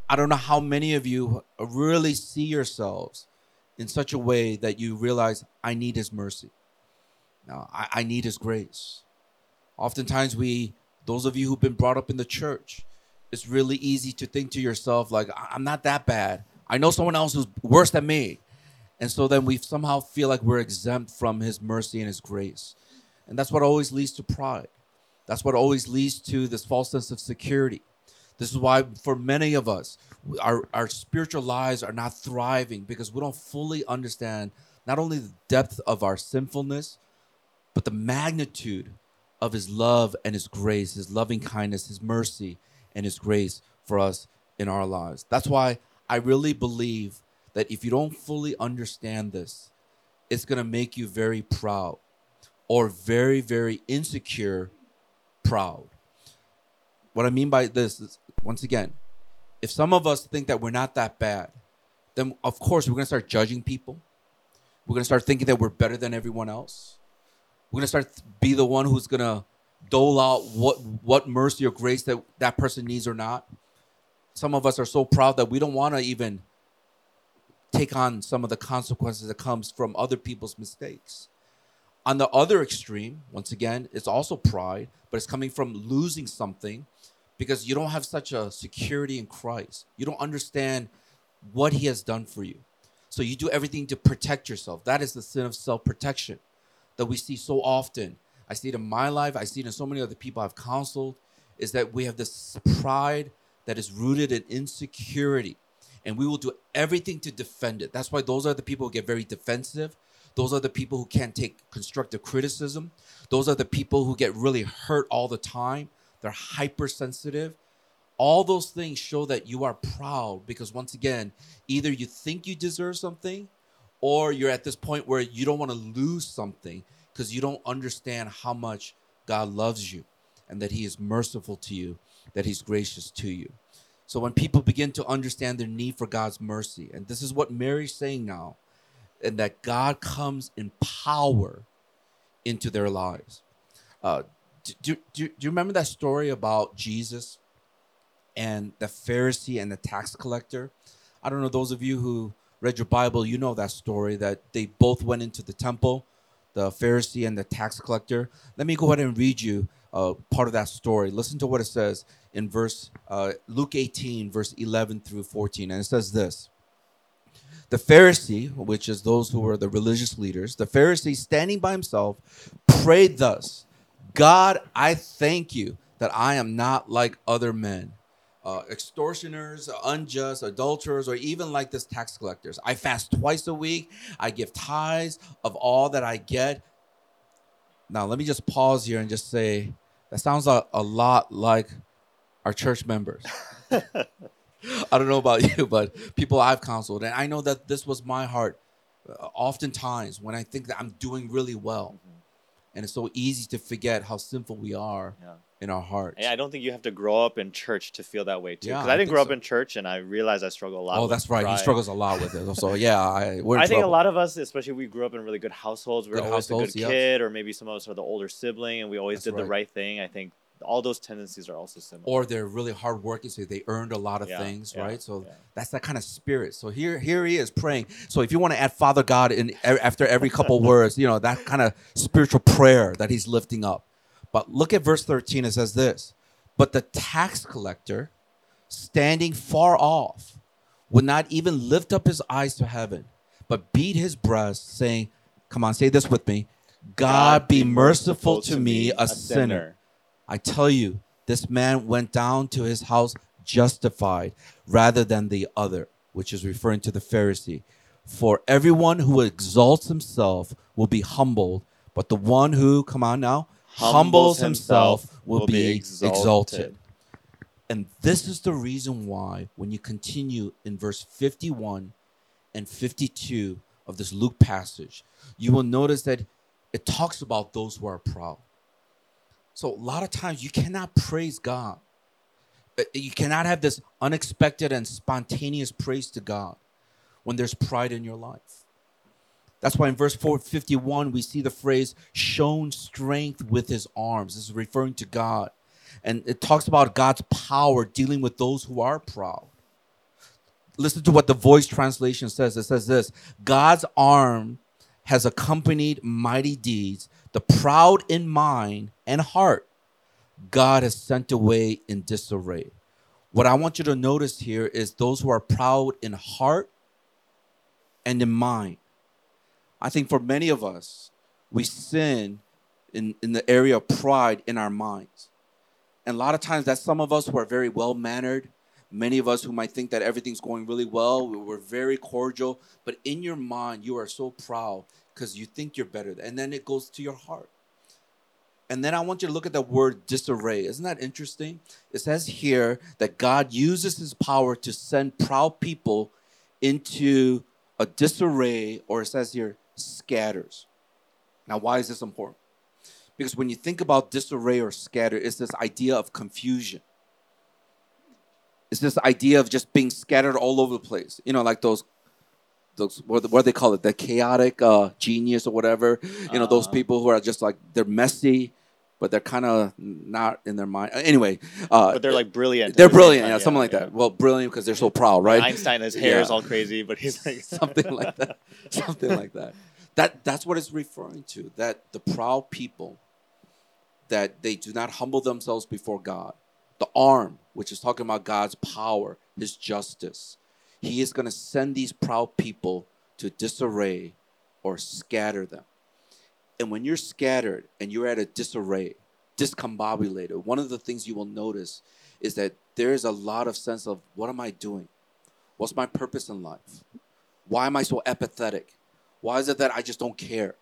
I don't know how many of you really see yourselves in such a way that you realize, I need His mercy. Now, I, I need His grace. Oftentimes, we, those of you who've been brought up in the church, it's really easy to think to yourself, like, I'm not that bad. I know someone else who's worse than me. And so then we somehow feel like we're exempt from His mercy and His grace. And that's what always leads to pride. That's what always leads to this false sense of security. This is why, for many of us, our, our spiritual lives are not thriving because we don't fully understand not only the depth of our sinfulness, but the magnitude of His love and His grace, His loving kindness, His mercy, and His grace for us in our lives. That's why I really believe that if you don't fully understand this, it's going to make you very proud or very, very insecure proud. What I mean by this is, once again, if some of us think that we're not that bad, then of course we're going to start judging people. We're going to start thinking that we're better than everyone else. We're going to start be the one who's going to dole out what what mercy or grace that that person needs or not. Some of us are so proud that we don't want to even take on some of the consequences that comes from other people's mistakes. On the other extreme, once again, it's also pride, but it's coming from losing something because you don't have such a security in Christ. You don't understand what He has done for you. So you do everything to protect yourself. That is the sin of self protection that we see so often. I see it in my life, I see it in so many other people I've counseled, is that we have this pride that is rooted in insecurity. And we will do everything to defend it. That's why those are the people who get very defensive those are the people who can't take constructive criticism. Those are the people who get really hurt all the time. They're hypersensitive. All those things show that you are proud because, once again, either you think you deserve something or you're at this point where you don't want to lose something because you don't understand how much God loves you and that He is merciful to you, that He's gracious to you. So, when people begin to understand their need for God's mercy, and this is what Mary's saying now, and that God comes in power into their lives. Uh, do, do, do you remember that story about Jesus and the Pharisee and the tax collector? I don't know, those of you who read your Bible, you know that story that they both went into the temple, the Pharisee and the tax collector. Let me go ahead and read you uh, part of that story. Listen to what it says in verse uh, Luke 18, verse 11 through 14. And it says this The Pharisee, which is those who were the religious leaders, the Pharisee standing by himself prayed thus God, I thank you that I am not like other men. Uh, extortioners, unjust, adulterers, or even like this tax collectors. I fast twice a week. I give tithes of all that I get. Now, let me just pause here and just say that sounds a, a lot like our church members. I don't know about you, but people I've counseled, and I know that this was my heart. Uh, oftentimes, when I think that I'm doing really well, mm-hmm. and it's so easy to forget how sinful we are yeah. in our hearts. And I don't think you have to grow up in church to feel that way too. Because yeah, I, I didn't grow so. up in church, and I realized I struggle a lot. Oh, that's right. Pride. He struggles a lot with it. So yeah, I. I think a lot of us, especially we grew up in really good households. We are always a good yep. kid, or maybe some of us are the older sibling, and we always that's did right. the right thing. I think all those tendencies are also similar. Or they're really hardworking, so they earned a lot of yeah, things, yeah, right? So yeah. that's that kind of spirit. So here, here he is praying. So if you want to add Father God in after every couple words, you know that kind of spiritual prayer that he's lifting up. But look at verse thirteen. It says this: "But the tax collector, standing far off, would not even lift up his eyes to heaven, but beat his breast, saying." Come on, say this with me. God, God be merciful to me, a sinner. sinner. I tell you, this man went down to his house justified rather than the other, which is referring to the Pharisee. For everyone who exalts himself will be humbled, but the one who, come on now, humbles, humbles himself, will, will, be exalted. exalted. And this is the reason why, when you continue in verse 51 and 52 of this Luke passage, you will notice that it talks about those who are proud. So a lot of times you cannot praise God. Uh, you cannot have this unexpected and spontaneous praise to God when there's pride in your life. That's why in verse 451 we see the phrase shown strength with his arms. This is referring to God. And it talks about God's power dealing with those who are proud. Listen to what the voice translation says. It says this God's arm has accompanied mighty deeds the proud in mind and heart, God has sent away in disarray. What I want you to notice here is those who are proud in heart and in mind. I think for many of us, we sin in, in the area of pride in our minds. And a lot of times, that's some of us who are very well mannered. Many of us who might think that everything's going really well, we're very cordial, but in your mind, you are so proud because you think you're better. And then it goes to your heart. And then I want you to look at the word disarray. Isn't that interesting? It says here that God uses his power to send proud people into a disarray, or it says here, scatters. Now, why is this important? Because when you think about disarray or scatter, it's this idea of confusion. It's this idea of just being scattered all over the place. You know, like those those what, what they call it the chaotic uh, genius or whatever you know uh, those uh-huh. people who are just like they're messy but they're kind of not in their mind. Anyway uh, but they're like brilliant they're brilliant yeah, something like yeah. that. Well brilliant because they're so proud right? Einstein his hair yeah. is all crazy but he's like something like that. Something like that. That that's what it's referring to that the proud people that they do not humble themselves before god. The arm which is talking about god's power his justice he is going to send these proud people to disarray or scatter them. And when you're scattered and you're at a disarray, discombobulated, one of the things you will notice is that there is a lot of sense of what am I doing? What's my purpose in life? Why am I so apathetic? Why is it that I just don't care?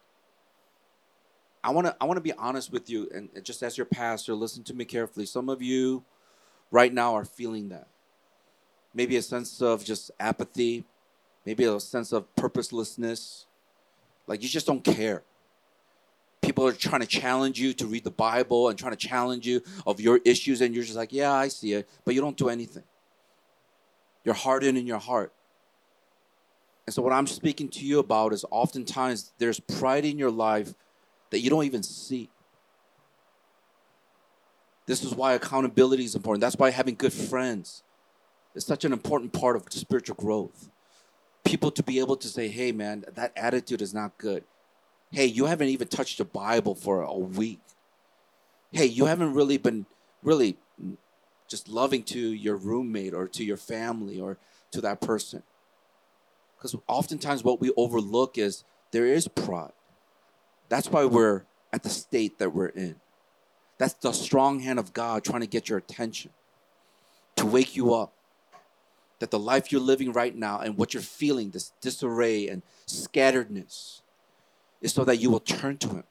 I want to I want to be honest with you and just as your pastor, listen to me carefully. Some of you right now are feeling that maybe a sense of just apathy, maybe a sense of purposelessness. Like you just don't care. People are trying to challenge you to read the Bible and trying to challenge you of your issues, and you're just like, yeah, I see it, but you don't do anything. You're hardened in your heart. And so, what I'm speaking to you about is oftentimes there's pride in your life that you don't even see. This is why accountability is important. That's why having good friends is such an important part of spiritual growth. People to be able to say, hey, man, that attitude is not good. Hey, you haven't even touched the Bible for a week. Hey, you haven't really been really just loving to your roommate or to your family or to that person. Because oftentimes what we overlook is there is pride. That's why we're at the state that we're in. That's the strong hand of God trying to get your attention, to wake you up. That the life you're living right now and what you're feeling, this disarray and scatteredness, is so that you will turn to Him.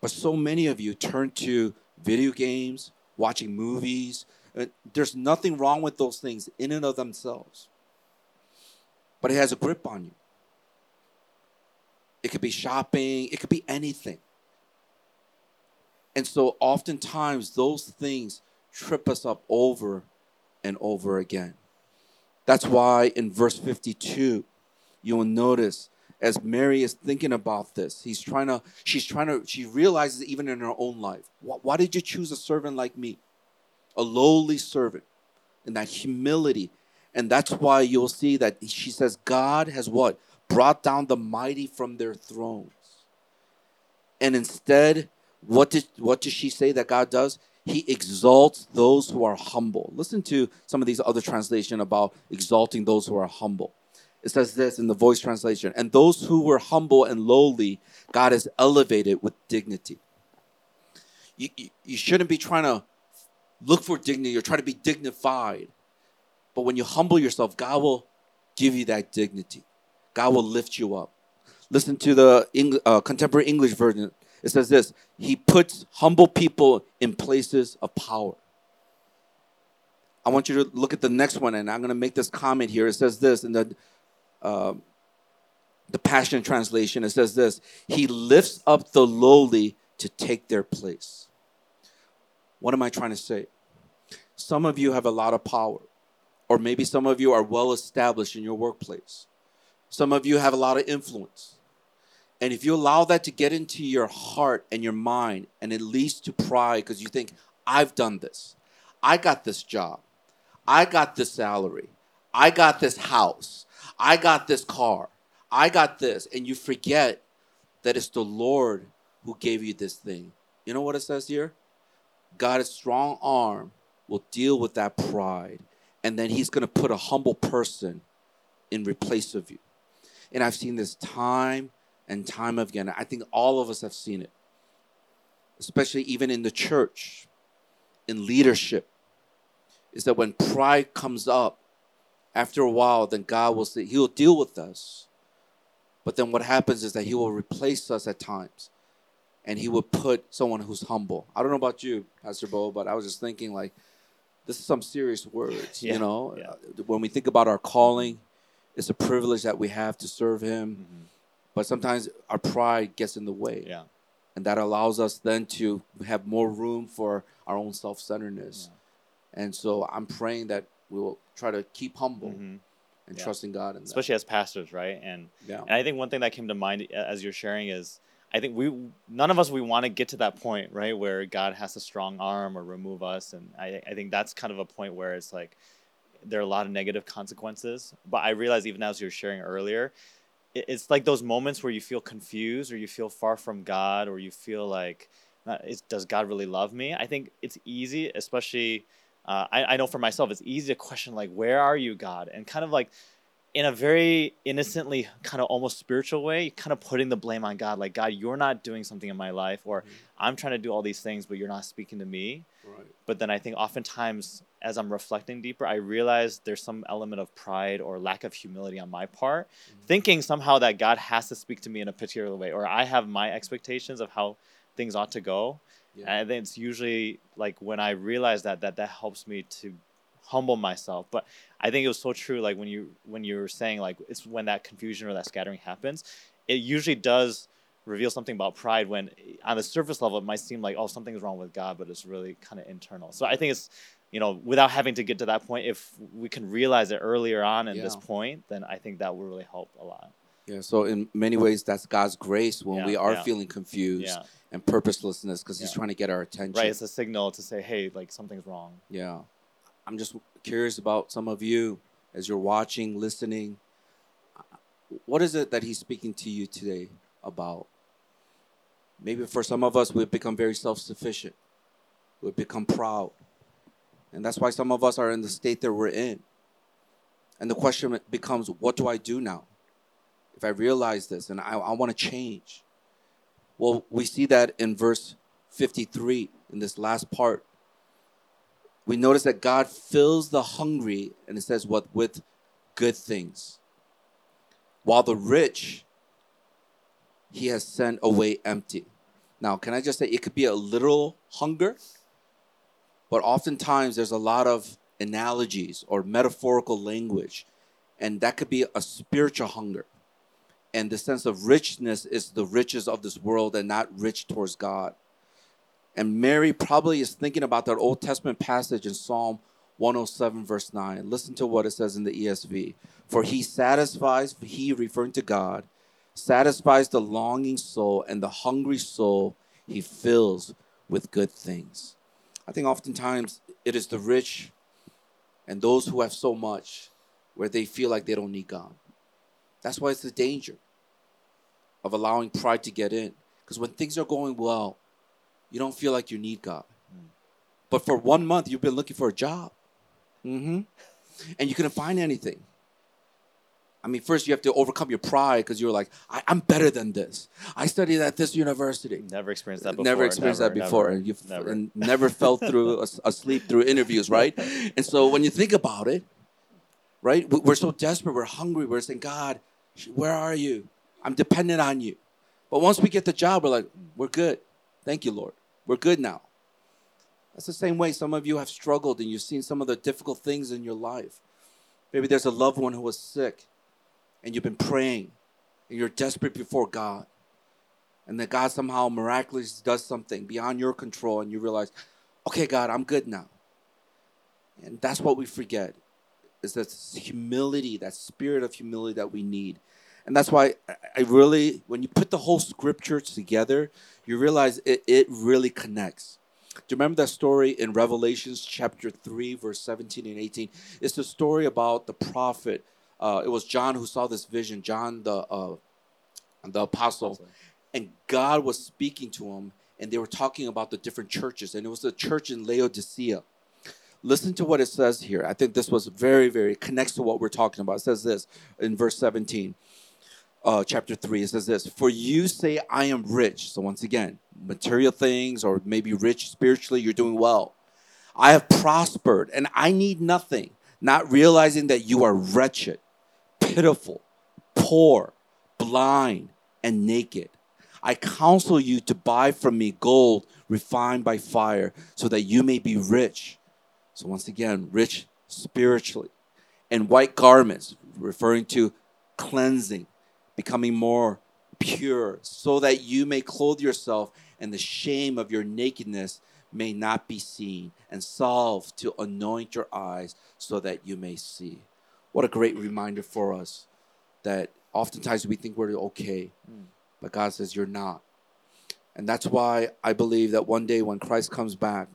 But so many of you turn to video games, watching movies. Uh, there's nothing wrong with those things in and of themselves. But it has a grip on you. It could be shopping, it could be anything. And so oftentimes those things trip us up over and over again. That's why in verse 52, you will notice as Mary is thinking about this, he's trying to, she's trying to, she realizes even in her own life, why, why did you choose a servant like me? A lowly servant. And that humility. And that's why you'll see that she says, God has what? Brought down the mighty from their thrones. And instead, what did what does she say that God does? He exalts those who are humble. Listen to some of these other translation about exalting those who are humble. It says this in the voice translation, and those who were humble and lowly, God has elevated with dignity. You, you, you shouldn't be trying to look for dignity or try to be dignified. But when you humble yourself, God will give you that dignity. God will lift you up. Listen to the uh, contemporary English version. It says this He puts humble people in places of power. I want you to look at the next one, and I'm going to make this comment here. It says this in the uh, the Passion Translation. It says this: He lifts up the lowly to take their place. What am I trying to say? Some of you have a lot of power, or maybe some of you are well established in your workplace. Some of you have a lot of influence. And if you allow that to get into your heart and your mind, and it leads to pride because you think, I've done this, I got this job, I got this salary, I got this house, I got this car, I got this, and you forget that it's the Lord who gave you this thing. You know what it says here? God's strong arm will deal with that pride, and then He's going to put a humble person in replace of you. And I've seen this time and time again. I think all of us have seen it, especially even in the church, in leadership, is that when pride comes up, after a while, then God will say, He'll deal with us. But then what happens is that He will replace us at times and He will put someone who's humble. I don't know about you, Pastor Bo, but I was just thinking, like, this is some serious words, Yeah, you know? yeah. When we think about our calling, it's a privilege that we have to serve Him. Mm-hmm. But sometimes our pride gets in the way. Yeah. And that allows us then to have more room for our own self centeredness. And so I'm praying that we will try to keep humble Mhm. and Yeah. trust in God. In that. especially as pastors, right? And Yeah. and I think one thing that came to mind uh, as you're sharing is I think we none of us we want to get to that point, right, where God has a strong arm or remove us, and I I think that's kind of a point where it's like there are a lot of negative consequences. But I realize even as you're sharing earlier, it's like those moments where you feel confused or you feel far from God or you feel like uh, does God really love me? I think it's easy, especially uh, I, I know for myself, it's easy to question like, where are you, God? And kind of like in a very innocently, kind of almost spiritual way, kind of putting the blame on God, like God, you're not doing something in my life, or I'm trying to do all these things, but you're not speaking to me. Right. But then I think oftentimes, as I'm reflecting deeper, I realize there's some element of pride or lack of humility on my part, mm-hmm. thinking somehow that God has to speak to me in a particular way, or I have my expectations of how things ought to go. Yeah. And then it's usually like when I realize that, that that helps me to humble myself. But I think it was so true. Like when you when you were saying like it's when that confusion or that scattering happens, it usually does reveal something about pride. When eh, on the surface level, it might seem like oh something's wrong with God, but it's really kind of internal. So I think it's you know without having to get to that point, if we can realize it earlier on in this point, then I think that will really help a lot. Yeah. So in many ways, that's God's grace when Yeah, we are yeah. feeling confused Yeah. and purposelessness because He's trying to get our attention. Right, it's a signal to say, hey, like something's wrong. Yeah. I'm just curious about some of you as you're watching, listening. What is it that He's speaking to you today about? Maybe for some of us, we've become very self sufficient, we've become proud. And that's why some of us are in the state that we're in. And the question becomes what do I do now? If I realize this and I, I want to change. Well, we see that in verse 53, in this last part. We notice that God fills the hungry, and it says, what? With good things. While the rich, he has sent away empty. Now, can I just say it could be a literal hunger, but oftentimes there's a lot of analogies or metaphorical language, and that could be a spiritual hunger. And the sense of richness is the riches of this world and not rich towards God. And Mary probably is thinking about that Old Testament passage in Psalm 107, verse 9. Listen to what it says in the ESV. For he satisfies, he referring to God, satisfies the longing soul, and the hungry soul he fills with good things. I think oftentimes it is the rich and those who have so much where they feel like they don't need God. That's why it's the danger of allowing pride to get in. Because when things are going well, you don't feel like you need God. But for one month, you've been looking for a job. Mm-hmm. And you couldn't find anything. I mean, first you have to overcome your pride because you're like, I, am better than this. I studied at this university. Never experienced that before. Never experienced never, that before. Never, and you've never. and never fell through asleep through interviews, right? And so when you think about it, right, we're so desperate, we're hungry, we're saying, God, where are you? I'm dependent on you. But once we get the job, we're like, we're good. Thank you, Lord. We're good now. That's the same way some of you have struggled and you've seen some of the difficult things in your life. Maybe there's a loved one who was sick and you've been praying and you're desperate before God. And that God somehow miraculously does something beyond your control and you realize, okay, God, I'm good now. And that's what we forget is that humility, that spirit of humility that we need. And that's why I really, when you put the whole scripture together, you realize it, it really connects. Do you remember that story in Revelations chapter 3, verse 17 and 18? It's the story about the prophet. Uh, it was John who saw this vision, John the, uh, the apostle. And God was speaking to him, and they were talking about the different churches. And it was the church in Laodicea. Listen to what it says here. I think this was very, very connects to what we're talking about. It says this in verse 17 uh, chapter 3, it says this For you say, I am rich. So, once again, material things or maybe rich spiritually, you're doing well. I have prospered and I need nothing, not realizing that you are wretched, pitiful, poor, blind, and naked. I counsel you to buy from me gold refined by fire so that you may be rich. So, once again, rich spiritually. And white garments, referring to cleansing becoming more pure, so that you may clothe yourself and the shame of your nakedness may not be seen, and salve to anoint your eyes so that you may see. What a great reminder for us that oftentimes we think we're okay, hmm. but God says you're not. And that's why I believe that one day when Christ comes back,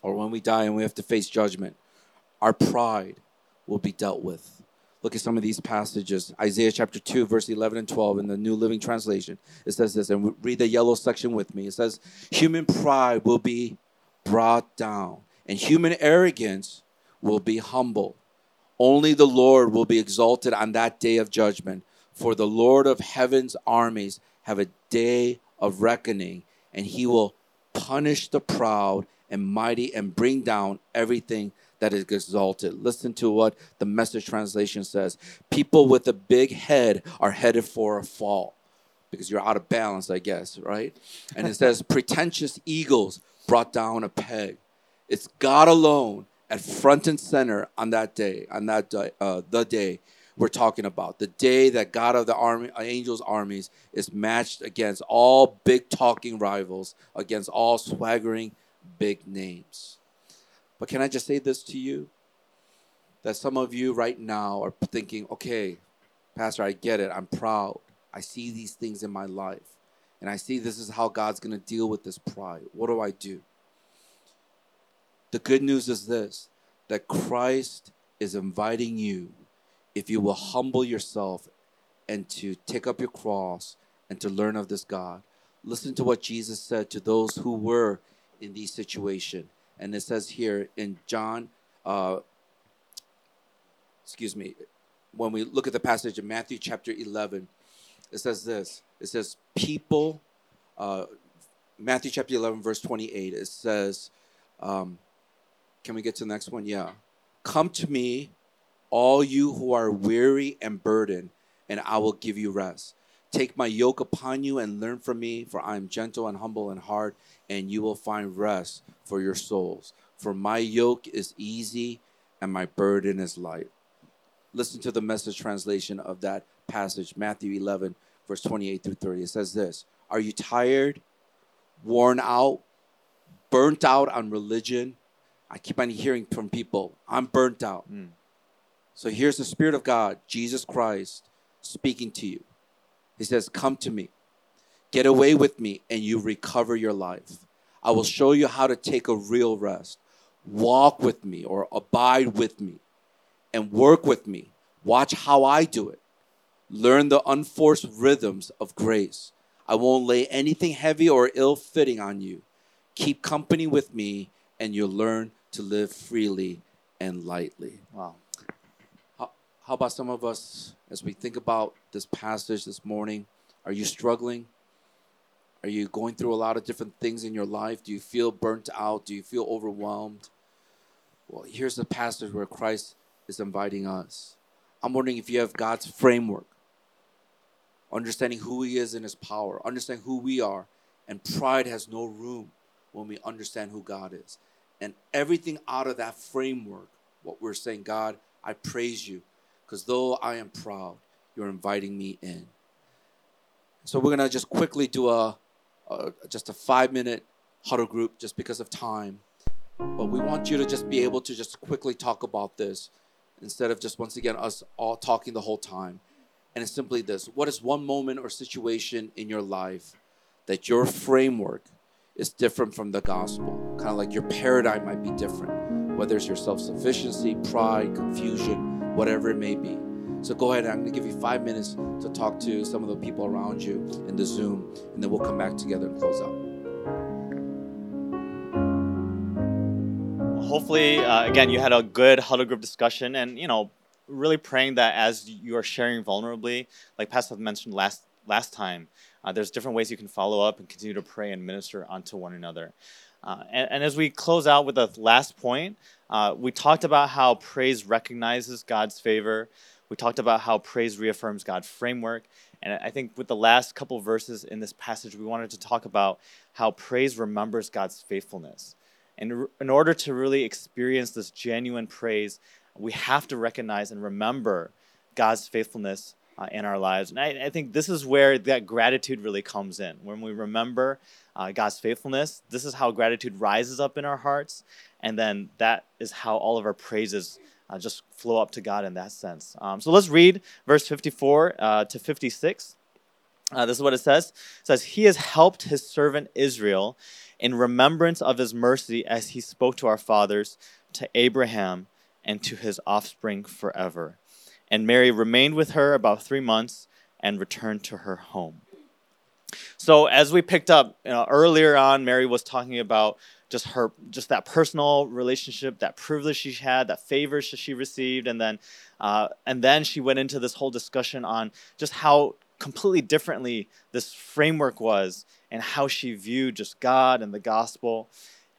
or when we die and we have to face judgment, our pride will be dealt with look at some of these passages. Isaiah chapter 2, verse 11 and 12 in the New Living Translation. It says this, and read the yellow section with me. It says, Human pride will be brought down, and human arrogance will be humbled. Only the Lord will be exalted on that day of judgment. For the Lord of heaven's armies have a day of reckoning, and he will punish the proud and mighty and bring down everything that is exalted. Listen to what the message translation says People with a big head are headed for a fall because you're out of balance, I guess, right? And it says, Pretentious eagles brought down a peg. It's God alone at front and center on that day, on that day, uh, the day we're talking about. The day that God of the army, angels' armies is matched against all big talking rivals, against all swaggering big names. But can I just say this to you? That some of you right now are thinking, okay, Pastor, I get it. I'm proud. I see these things in my life. And I see this is how God's going to deal with this pride. What do I do? The good news is this that Christ is inviting you, if you will humble yourself and to take up your cross and to learn of this God. Listen to what Jesus said to those who were in these situation. And it says here in John, uh, excuse me, when we look at the passage in Matthew chapter 11, it says this. It says, people, uh, Matthew chapter 11, verse 28, it says, um, can we get to the next one? Yeah. Come to me, all you who are weary and burdened, and I will give you rest. Take my yoke upon you and learn from me, for I am gentle and humble in heart, and you will find rest for your souls. For my yoke is easy and my burden is light. Listen to the message translation of that passage, Matthew 11, verse 28 through 30. It says this Are you tired, worn out, burnt out on religion? I keep on hearing from people, I'm burnt out. Mm. So here's the Spirit of God, Jesus Christ, speaking to you. He says, Come to me, get away with me, and you recover your life. I will show you how to take a real rest. Walk with me or abide with me and work with me. Watch how I do it. Learn the unforced rhythms of grace. I won't lay anything heavy or ill fitting on you. Keep company with me, and you'll learn to live freely and lightly. Wow. How, how about some of us as we think about this passage this morning? Are you struggling? Are you going through a lot of different things in your life? Do you feel burnt out? Do you feel overwhelmed? Well, here's the passage where Christ is inviting us. I'm wondering if you have God's framework, understanding who He is in His power, understanding who we are, and pride has no room when we understand who God is. And everything out of that framework, what we're saying, God, I praise you, because though I am proud, you're inviting me in. So we're gonna just quickly do a, a just a five minute huddle group, just because of time. But we want you to just be able to just quickly talk about this instead of just once again us all talking the whole time. And it's simply this what is one moment or situation in your life that your framework is different from the gospel? Kind of like your paradigm might be different, whether it's your self sufficiency, pride, confusion, whatever it may be. So go ahead, I'm going to give you five minutes to talk to some of the people around you in the Zoom, and then we'll come back together and close out. hopefully uh, again you had a good huddle group discussion and you know really praying that as you are sharing vulnerably like pastor mentioned last last time uh, there's different ways you can follow up and continue to pray and minister unto one another. Uh, and, and, as we close out with the last point uh, we talked about how praise recognizes god's favor. We talked about how praise reaffirms god's framework. And i think with the last couple verses in this passage we wanted to talk about how praise remembers god's faithfulness. And in order to really experience this genuine praise, we have to recognize and remember God's faithfulness uh, in our lives. And I, I, think this is where that gratitude really comes in. When we remember uh, God's faithfulness, this is how gratitude rises up in our hearts. And then that is how all of our praises uh, just flow up to God in that sense. Um, so let's read verse 54 uh, to 56. Uh, this is what it says. It says, He has helped his servant Israel in remembrance of his mercy as he spoke to our fathers, to Abraham, and to his offspring forever. And Mary remained with her about three months and returned to her home. So, as we picked up you know, earlier on, Mary was talking about just her, just that personal relationship, that privilege she had, that favors she received, and then, uh, and then she went into this whole discussion on just how completely differently this framework was and how she viewed just God and the gospel.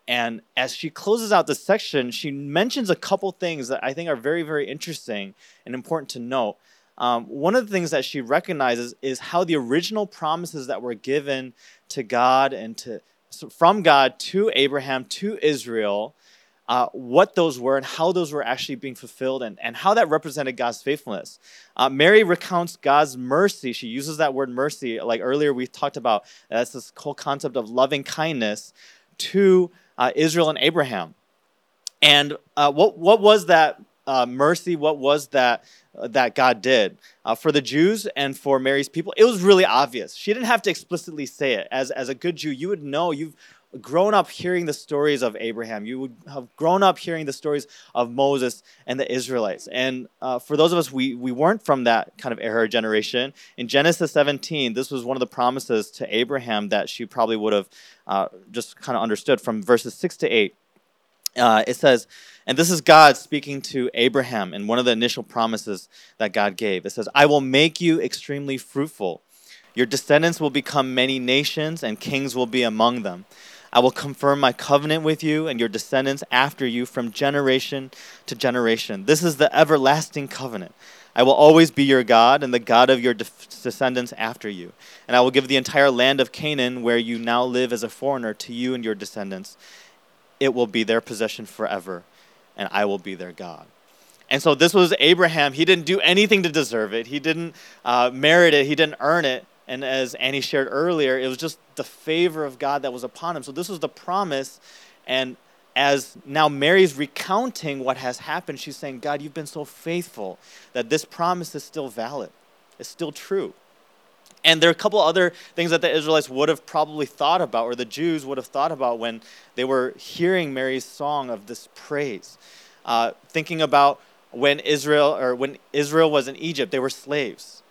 And as she closes out this section, she mentions a couple things that I think are very, very interesting and important to note. Um, one of the things that she recognizes is how the original promises that were given to God and to from God to Abraham to Israel uh, what those were and how those were actually being fulfilled and, and how that represented God's faithfulness. Uh, Mary recounts God's mercy. She uses that word mercy, like earlier we talked about. That's this whole concept of loving kindness to uh, Israel and Abraham. And uh, what, what was that uh, mercy? What was that uh, that God did uh, for the Jews and for Mary's people? It was really obvious. She didn't have to explicitly say it. As as a good Jew, you would know. You've grown up hearing the stories of Abraham. You would have grown up hearing the stories of Moses and the Israelites. And uh, for those of us, we, we weren't from that kind of era generation. In Genesis 17, this was one of the promises to Abraham that she probably would have uh, just kind of understood from verses 6 to 8. Uh, it says, and this is God speaking to Abraham in one of the initial promises that God gave. It says, I will make you extremely fruitful. Your descendants will become many nations, and kings will be among them. I will confirm my covenant with you and your descendants after you from generation to generation. This is the everlasting covenant. I will always be your God and the God of your de- descendants after you. And I will give the entire land of Canaan, where you now live as a foreigner, to you and your descendants. It will be their possession forever, and I will be their God. And so this was Abraham. He didn't do anything to deserve it, he didn't uh, merit it, he didn't earn it. And as Annie shared earlier, it was just the favor of God that was upon him. So this was the promise. And as now Mary's recounting what has happened, she's saying, God, you've been so faithful that this promise is still valid, it's still true. And there are a couple other things that the Israelites would have probably thought about, or the Jews would have thought about when they were hearing Mary's song of this praise. Uh, thinking about when Israel or when Israel was in Egypt, they were slaves.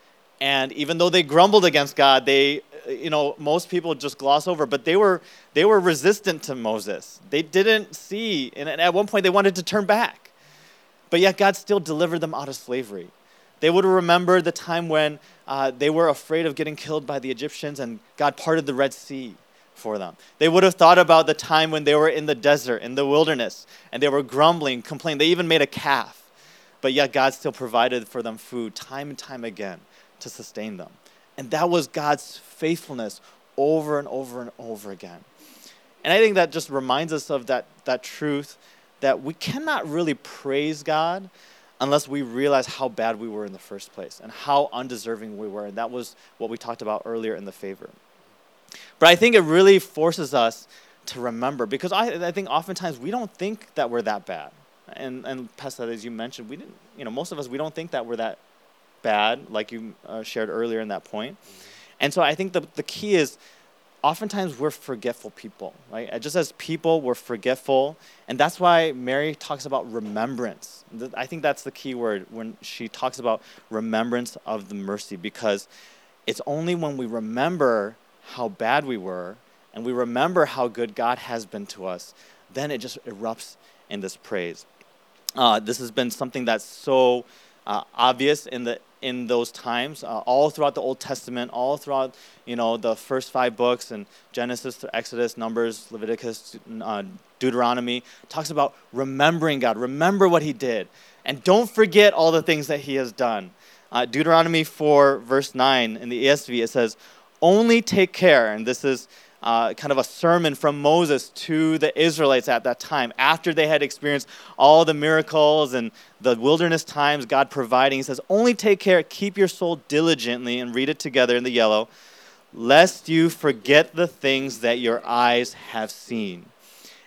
And even though they grumbled against God, they, you know, most people just gloss over, but they were, they were resistant to Moses. They didn't see, and at one point they wanted to turn back. But yet God still delivered them out of slavery. They would have remembered the time when uh, they were afraid of getting killed by the Egyptians and God parted the Red Sea for them. They would have thought about the time when they were in the desert, in the wilderness, and they were grumbling, complaining. They even made a calf. But yet God still provided for them food time and time again to sustain them. And that was God's faithfulness over and over and over again. And I think that just reminds us of that, that truth that we cannot really praise God unless we realize how bad we were in the first place and how undeserving we were. And that was what we talked about earlier in the favor. But I think it really forces us to remember because I, I think oftentimes we don't think that we're that bad. And, and Pastor, as you mentioned, we didn't, you know, most of us, we don't think that we're that bad, like you uh, shared earlier in that point. And so I think the, the key is oftentimes we're forgetful people, right? Just as people, we're forgetful. And that's why Mary talks about remembrance. I think that's the key word when she talks about remembrance of the mercy, because it's only when we remember how bad we were and we remember how good God has been to us, then it just erupts in this praise. Uh, this has been something that's so uh, obvious in the in those times, uh, all throughout the Old Testament, all throughout you know the first five books and Genesis, Exodus, Numbers, Leviticus, uh, Deuteronomy talks about remembering God, remember what He did, and don't forget all the things that He has done. Uh, Deuteronomy 4 verse 9 in the ESV it says, "Only take care," and this is uh, kind of a sermon from Moses to the Israelites at that time after they had experienced all the miracles and the wilderness times God providing. He says, Only take care, keep your soul diligently, and read it together in the yellow, lest you forget the things that your eyes have seen,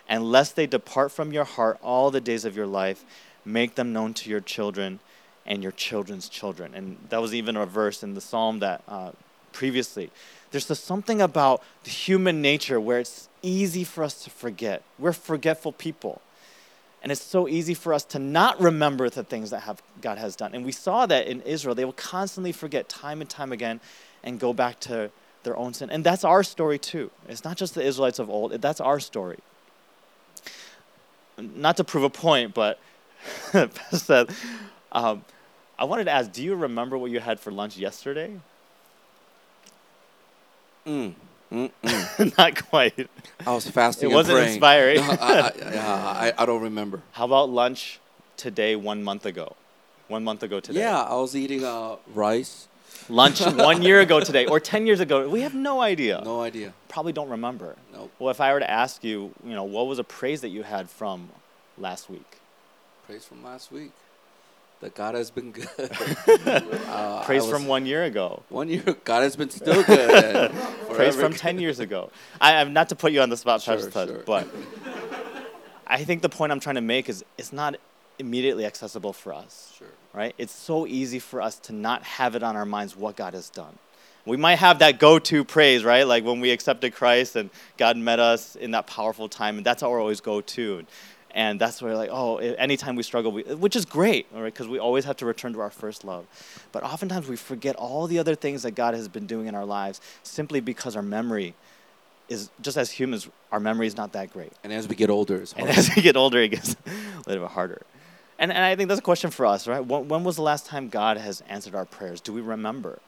and lest they depart from your heart all the days of your life. Make them known to your children and your children's children. And that was even a verse in the psalm that uh, previously there's just something about the human nature where it's easy for us to forget. We're forgetful people. And it's so easy for us to not remember the things that have, God has done. And we saw that in Israel. They will constantly forget time and time again and go back to their own sin. And that's our story too. It's not just the Israelites of old, that's our story. Not to prove a point, but said, um, I wanted to ask do you remember what you had for lunch yesterday? Mm. Mm, Not quite. I was fasting. It wasn't praying. inspiring. No, I, I, I, I, don't remember. How about lunch today, one month ago? One month ago today. Yeah, I was eating uh, rice. Lunch one year ago today, or 10 years ago. We have no idea. No idea. Probably don't remember. Nope. Well, if I were to ask you, you know, what was a praise that you had from last week? Praise from last week that God has been good. uh, Praise from one year ago. One year, God has been still good. Praise from 10 years ago. I, am not to put you on the spot, sure, Pastor sure. but I think the point I'm trying to make is it's not immediately accessible for us. Sure. Right? It's so easy for us to not have it on our minds what God has done. We might have that go-to praise, right? Like when we accepted Christ and God met us in that powerful time, and that's our always go-to. And that's where like, oh, anytime we struggle, we, which is great, all right, because we always have to return to our first love. But oftentimes we forget all the other things that God has been doing in our lives simply because our memory is just as humans, our memory is not that great. And as we get older, it's And as we get older, it gets a little bit harder. And, and I think that's a question for us, right? When, when was the last time God has answered our prayers? Do we remember?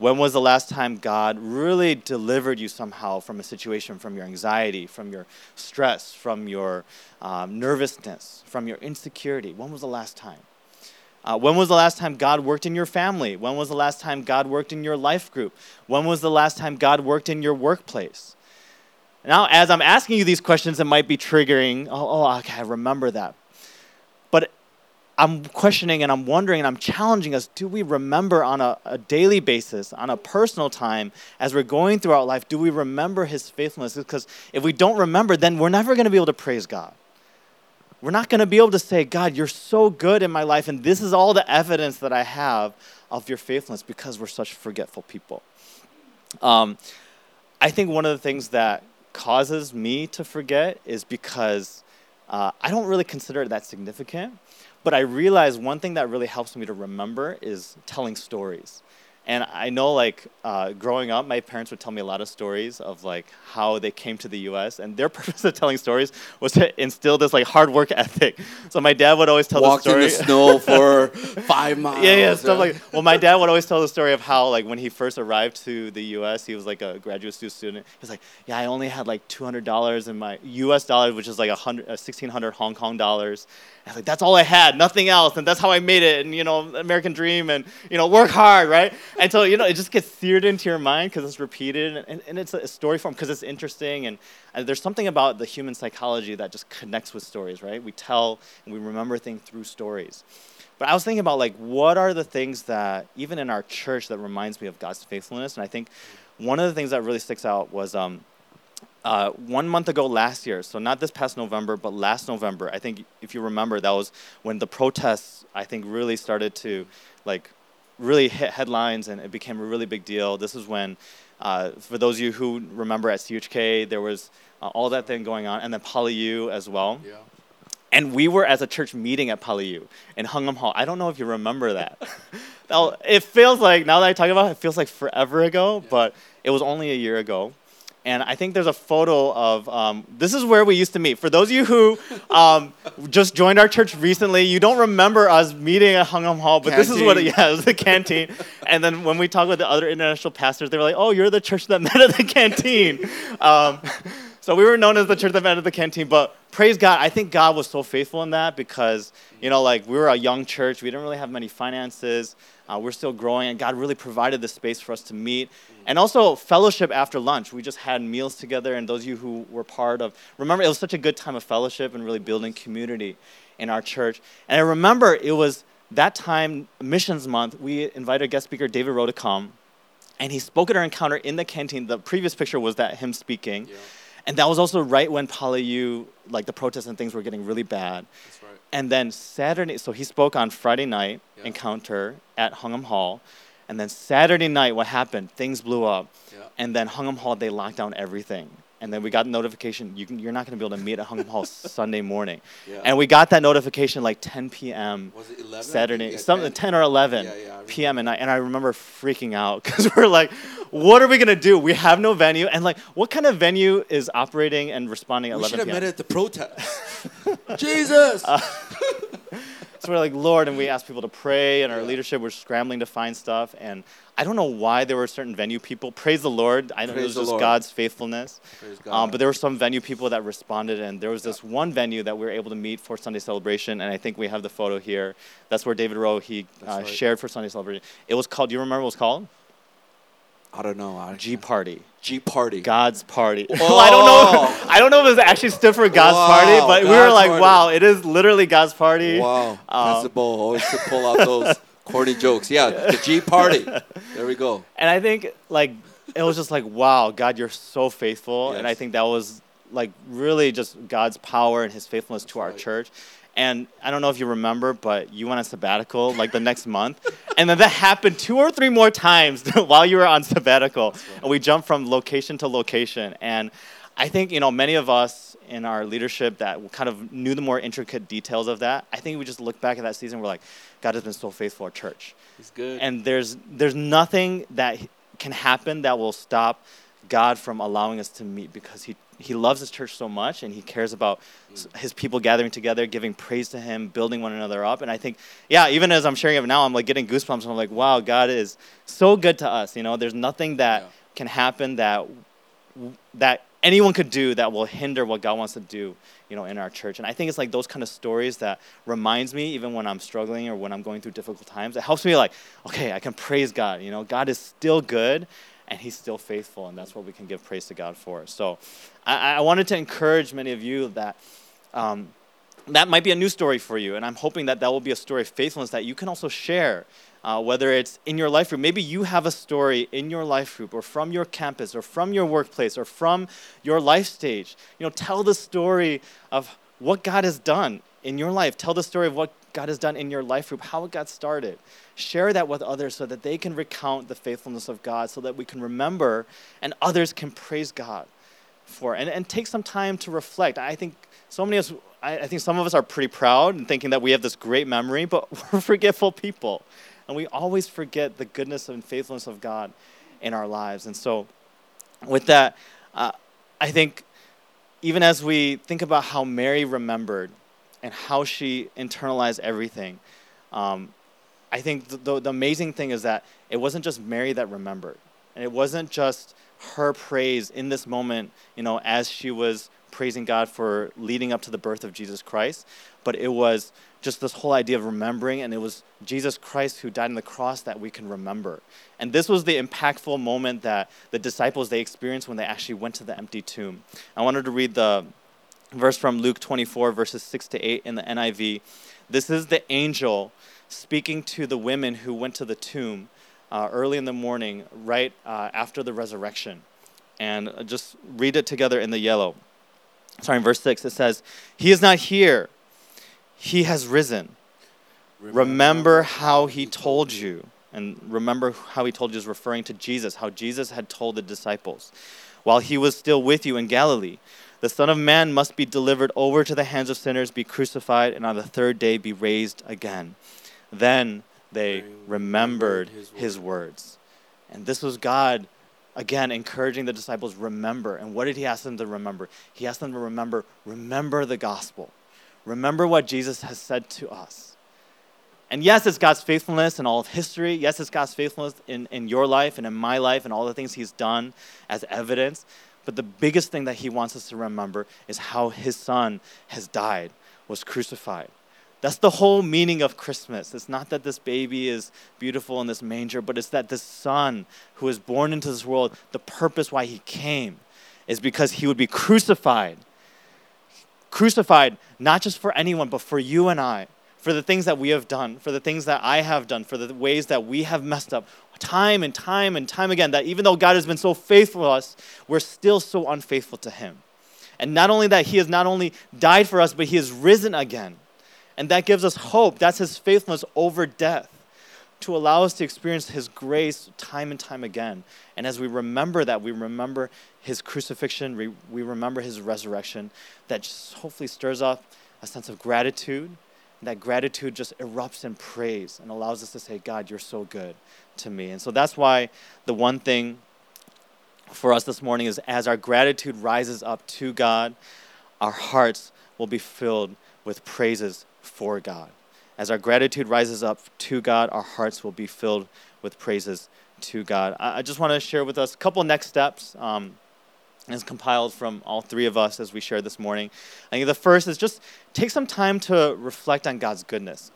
When was the last time God really delivered you somehow from a situation, from your anxiety, from your stress, from your um, nervousness, from your insecurity? When was the last time? Uh, when was the last time God worked in your family? When was the last time God worked in your life group? When was the last time God worked in your workplace? Now, as I'm asking you these questions, it might be triggering. Oh, oh, okay, I remember that. I'm questioning and I'm wondering and I'm challenging us do we remember on a, a daily basis, on a personal time, as we're going throughout life, do we remember his faithfulness? Because if we don't remember, then we're never going to be able to praise God. We're not going to be able to say, God, you're so good in my life, and this is all the evidence that I have of your faithfulness because we're such forgetful people. Um, I think one of the things that causes me to forget is because uh, I don't really consider it that significant. But I realize one thing that really helps me to remember is telling stories. And I know, like, uh, growing up, my parents would tell me a lot of stories of like how they came to the U.S. And their purpose of telling stories was to instill this like hard work ethic. So my dad would always tell Walked the story. in the snow for five miles. Yeah, yeah, stuff like. Well, my dad would always tell the story of how, like, when he first arrived to the U.S., he was like a graduate student. He was like, "Yeah, I only had like two hundred dollars in my U.S. dollars, which is like a hundred, uh, sixteen hundred Hong Kong dollars." Like, "That's all I had, nothing else, and that's how I made it." And you know, American dream, and you know, work hard, right? And so you know, it just gets seared into your mind because it's repeated, and, and it's a story form because it's interesting, and, and there's something about the human psychology that just connects with stories, right? We tell and we remember things through stories. But I was thinking about like what are the things that even in our church that reminds me of God's faithfulness, and I think one of the things that really sticks out was um, uh, one month ago last year, so not this past November, but last November. I think if you remember, that was when the protests I think really started to like really hit headlines and it became a really big deal. This is when, uh, for those of you who remember at CHK, there was uh, all that thing going on, and then PolyU as well. Yeah. And we were as a church meeting at PolyU in Hung Hom Hall. I don't know if you remember that. It feels like, now that I talk about it, it feels like forever ago, but it was only a year ago. And I think there's a photo of um, this is where we used to meet. For those of you who um, just joined our church recently, you don't remember us meeting at Hung Hom Hall, but this is what it, yeah, it was the canteen. and then when we talk with the other international pastors, they were like, "Oh, you're the church that met at the canteen." Um, so we were known as the church that met at the canteen. But praise God, I think God was so faithful in that because you know, like we were a young church, we didn't really have many finances. Uh, we're still growing, and God really provided the space for us to meet. And also fellowship after lunch. We just had meals together, and those of you who were part of, remember, it was such a good time of fellowship and really building community in our church. And I remember it was that time, Missions Month, we invited guest speaker David Rowe to come, and he spoke at our encounter in the canteen. The previous picture was that him speaking. Yeah. And that was also right when PolyU, like the protests and things were getting really bad. That's right. And then Saturday, so he spoke on Friday night Yeah. encounter at Hung Hom Hall. And then Saturday night, what happened? Things blew up. Yeah. And then Hung Hom Hall, they locked down everything. And then we got notification you can, you're not going to be able to meet at Hung Hom Hall Sunday morning. Yeah. And we got that notification like 10 p.m. Was it 11? Saturday, something 10 or 11 Yeah, yeah, I p.m. at night, and I remember freaking out because we're like, "What are we gonna do? We have no venue, and like, what kind of venue is operating and responding at We should have met at the protest. Jesus! Uh, So we're like, Lord, and we asked people to pray, and our leadership was scrambling to find stuff, and I don't know why there were certain venue people. Praise the Lord! I know it was just Lord. God's faithfulness. Praise Um, God. but there were some venue people that responded, and there was this one venue that we were able to meet for Sunday celebration, and I think we have the photo here. That's where David Rowe he uh, right. shared for Sunday celebration. It was called. Do you remember what it was called? I don't know. I, G Party. G Party. God's Party. well, I don't know. I don't know if it was actually stood for God's Wow, Party, but we were like, Party. wow, it is literally God's Party. Wow. Uh, Principal always to pull out those corny jokes. Yeah, the G Party. There we go. And I think like it was just like, wow, God, you're so faithful. And I think that was like really just God's power and his faithfulness to our right. church. And I don't know if you remember, but you went on sabbatical like the next month. And then that happened two or three more times while you were on sabbatical. And we jumped from location to location. And I think, you know, many of us in our leadership that kind of knew the more intricate details of that, I think we just look back at that season, we're like, God has been so faithful our church. He's good. And there's there's nothing that can happen that will stop God from allowing us to meet because he he loves his church so much and he cares about mm. his people gathering together, giving praise to him, building one another up. And I think, yeah, even as I'm sharing it now, I'm like getting goosebumps. And I'm like, wow, God is so good to us. You know, there's nothing that Yeah. can happen that that anyone could do that will hinder what God wants to do, you know, in our church. And I think it's like those kind of stories that reminds me, even when I'm struggling or when I'm going through difficult times, it helps me like, okay, I can praise God. You know, God is still good and he's still faithful, and that's what we can give praise to God for. So I, I wanted to encourage many of you that um, that might be a new story for you, and I'm hoping that that will be a story of faithfulness that you can also share. Uh, whether it's in your life group, maybe you have a story in your life group, or from your campus, or from your workplace, or from your life stage. You know, tell the story of what God has done in your life. Tell the story of what God has done in your life group, how it got started. Share that with others so that they can recount the faithfulness of God, so that we can remember and others can praise God for. And, and take some time to reflect. I think so many of us, I, I think some of us are pretty proud and thinking that we have this great memory, but we're forgetful people. And we always forget the goodness and faithfulness of God in our lives. And so, with that, uh, I think even as we think about how Mary remembered and how she internalized everything, um, I think the, the, the amazing thing is that it wasn't just Mary that remembered. And it wasn't just her praise in this moment, you know, as she was praising God for leading up to the birth of Jesus Christ, but it was just this whole idea of remembering, and it was Jesus Christ who died on the cross that we can remember. And this was the impactful moment that the disciples they experienced when they actually went to the empty tomb. I wanted to read the verse from Luke 24, verses 6 to 8 in the NIV. This is the angel speaking to the women who went to the tomb uh, early in the morning, right uh, after the resurrection. And just read it together in the yellow. Sorry, in verse 6, it says, He is not here, He has risen. Remember how He told you. And remember how He told you is referring to Jesus, how Jesus had told the disciples while He was still with you in Galilee. The Son of Man must be delivered over to the hands of sinners, be crucified, and on the third day be raised again. Then they remembered his words. And this was God, again, encouraging the disciples, remember. And what did he ask them to remember? He asked them to remember, remember the gospel. Remember what Jesus has said to us. And yes, it's God's faithfulness in all of history. Yes, it's God's faithfulness in, in your life and in my life and all the things he's done as evidence. But the biggest thing that he wants us to remember is how his son has died, was crucified. That's the whole meaning of Christmas. It's not that this baby is beautiful in this manger, but it's that this son who was born into this world, the purpose why he came is because he would be crucified. Crucified, not just for anyone, but for you and I, for the things that we have done, for the things that I have done, for the ways that we have messed up time and time and time again. That even though God has been so faithful to us, we're still so unfaithful to him. And not only that, he has not only died for us, but he has risen again. And that gives us hope. That's his faithfulness over death to allow us to experience his grace time and time again. And as we remember that, we remember his crucifixion, we, we remember his resurrection, that just hopefully stirs up a sense of gratitude. That gratitude just erupts in praise and allows us to say, God, you're so good to me. And so that's why the one thing for us this morning is as our gratitude rises up to God, our hearts will be filled with praises for God. As our gratitude rises up to God, our hearts will be filled with praises to God. I, just want to share with us a couple next steps. Um, it's compiled from all three of us as we shared this morning. I think the first is just take some time to reflect on God's goodness.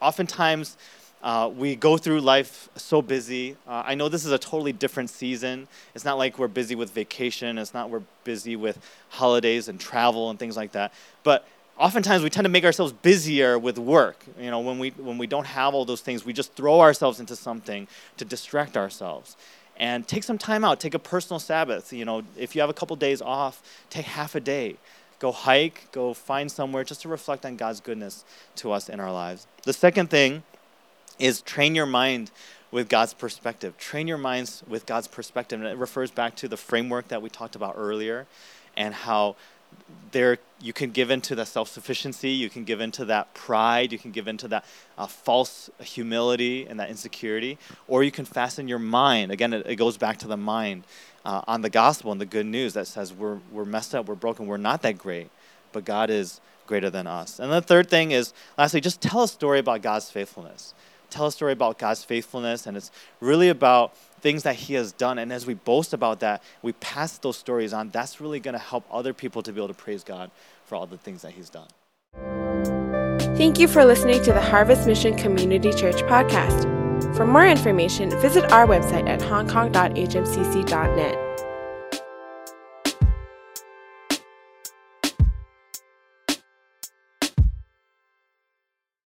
Oftentimes, uh, we go through life so busy. Uh, I know this is a totally different season. It's not like we're busy with vacation. It's not we're busy with holidays and travel and things like that. But oftentimes we tend to make ourselves busier with work. You know, when we when we don't have all those things, we just throw ourselves into something to distract ourselves. And take some time out. Take a personal Sabbath. You know, if you have a couple days off, take half a day. go hike, go find somewhere just to reflect on God's goodness to us in our lives. The second thing is train your mind with God's perspective. Train your minds with God's perspective. And it refers back to the framework that we talked about earlier and how there you can give into the self-sufficiency you can give into that pride you can give into that uh, false humility and that insecurity or you can fasten your mind again it, it goes back to the mind uh, on the gospel and the good news that says we're, we're messed up we're broken we're not that great but god is greater than us. And the third thing is lastly just tell a story about god's faithfulness. Tell a story about god's faithfulness and it's really about things that He has done. And as we boast about that, we pass those stories on. That's really going to help other people to be able to praise God for all the things that He's done. Thank you for listening to the Harvest Mission Community Church podcast. For more information, visit our website at hongkong.hmcc.net.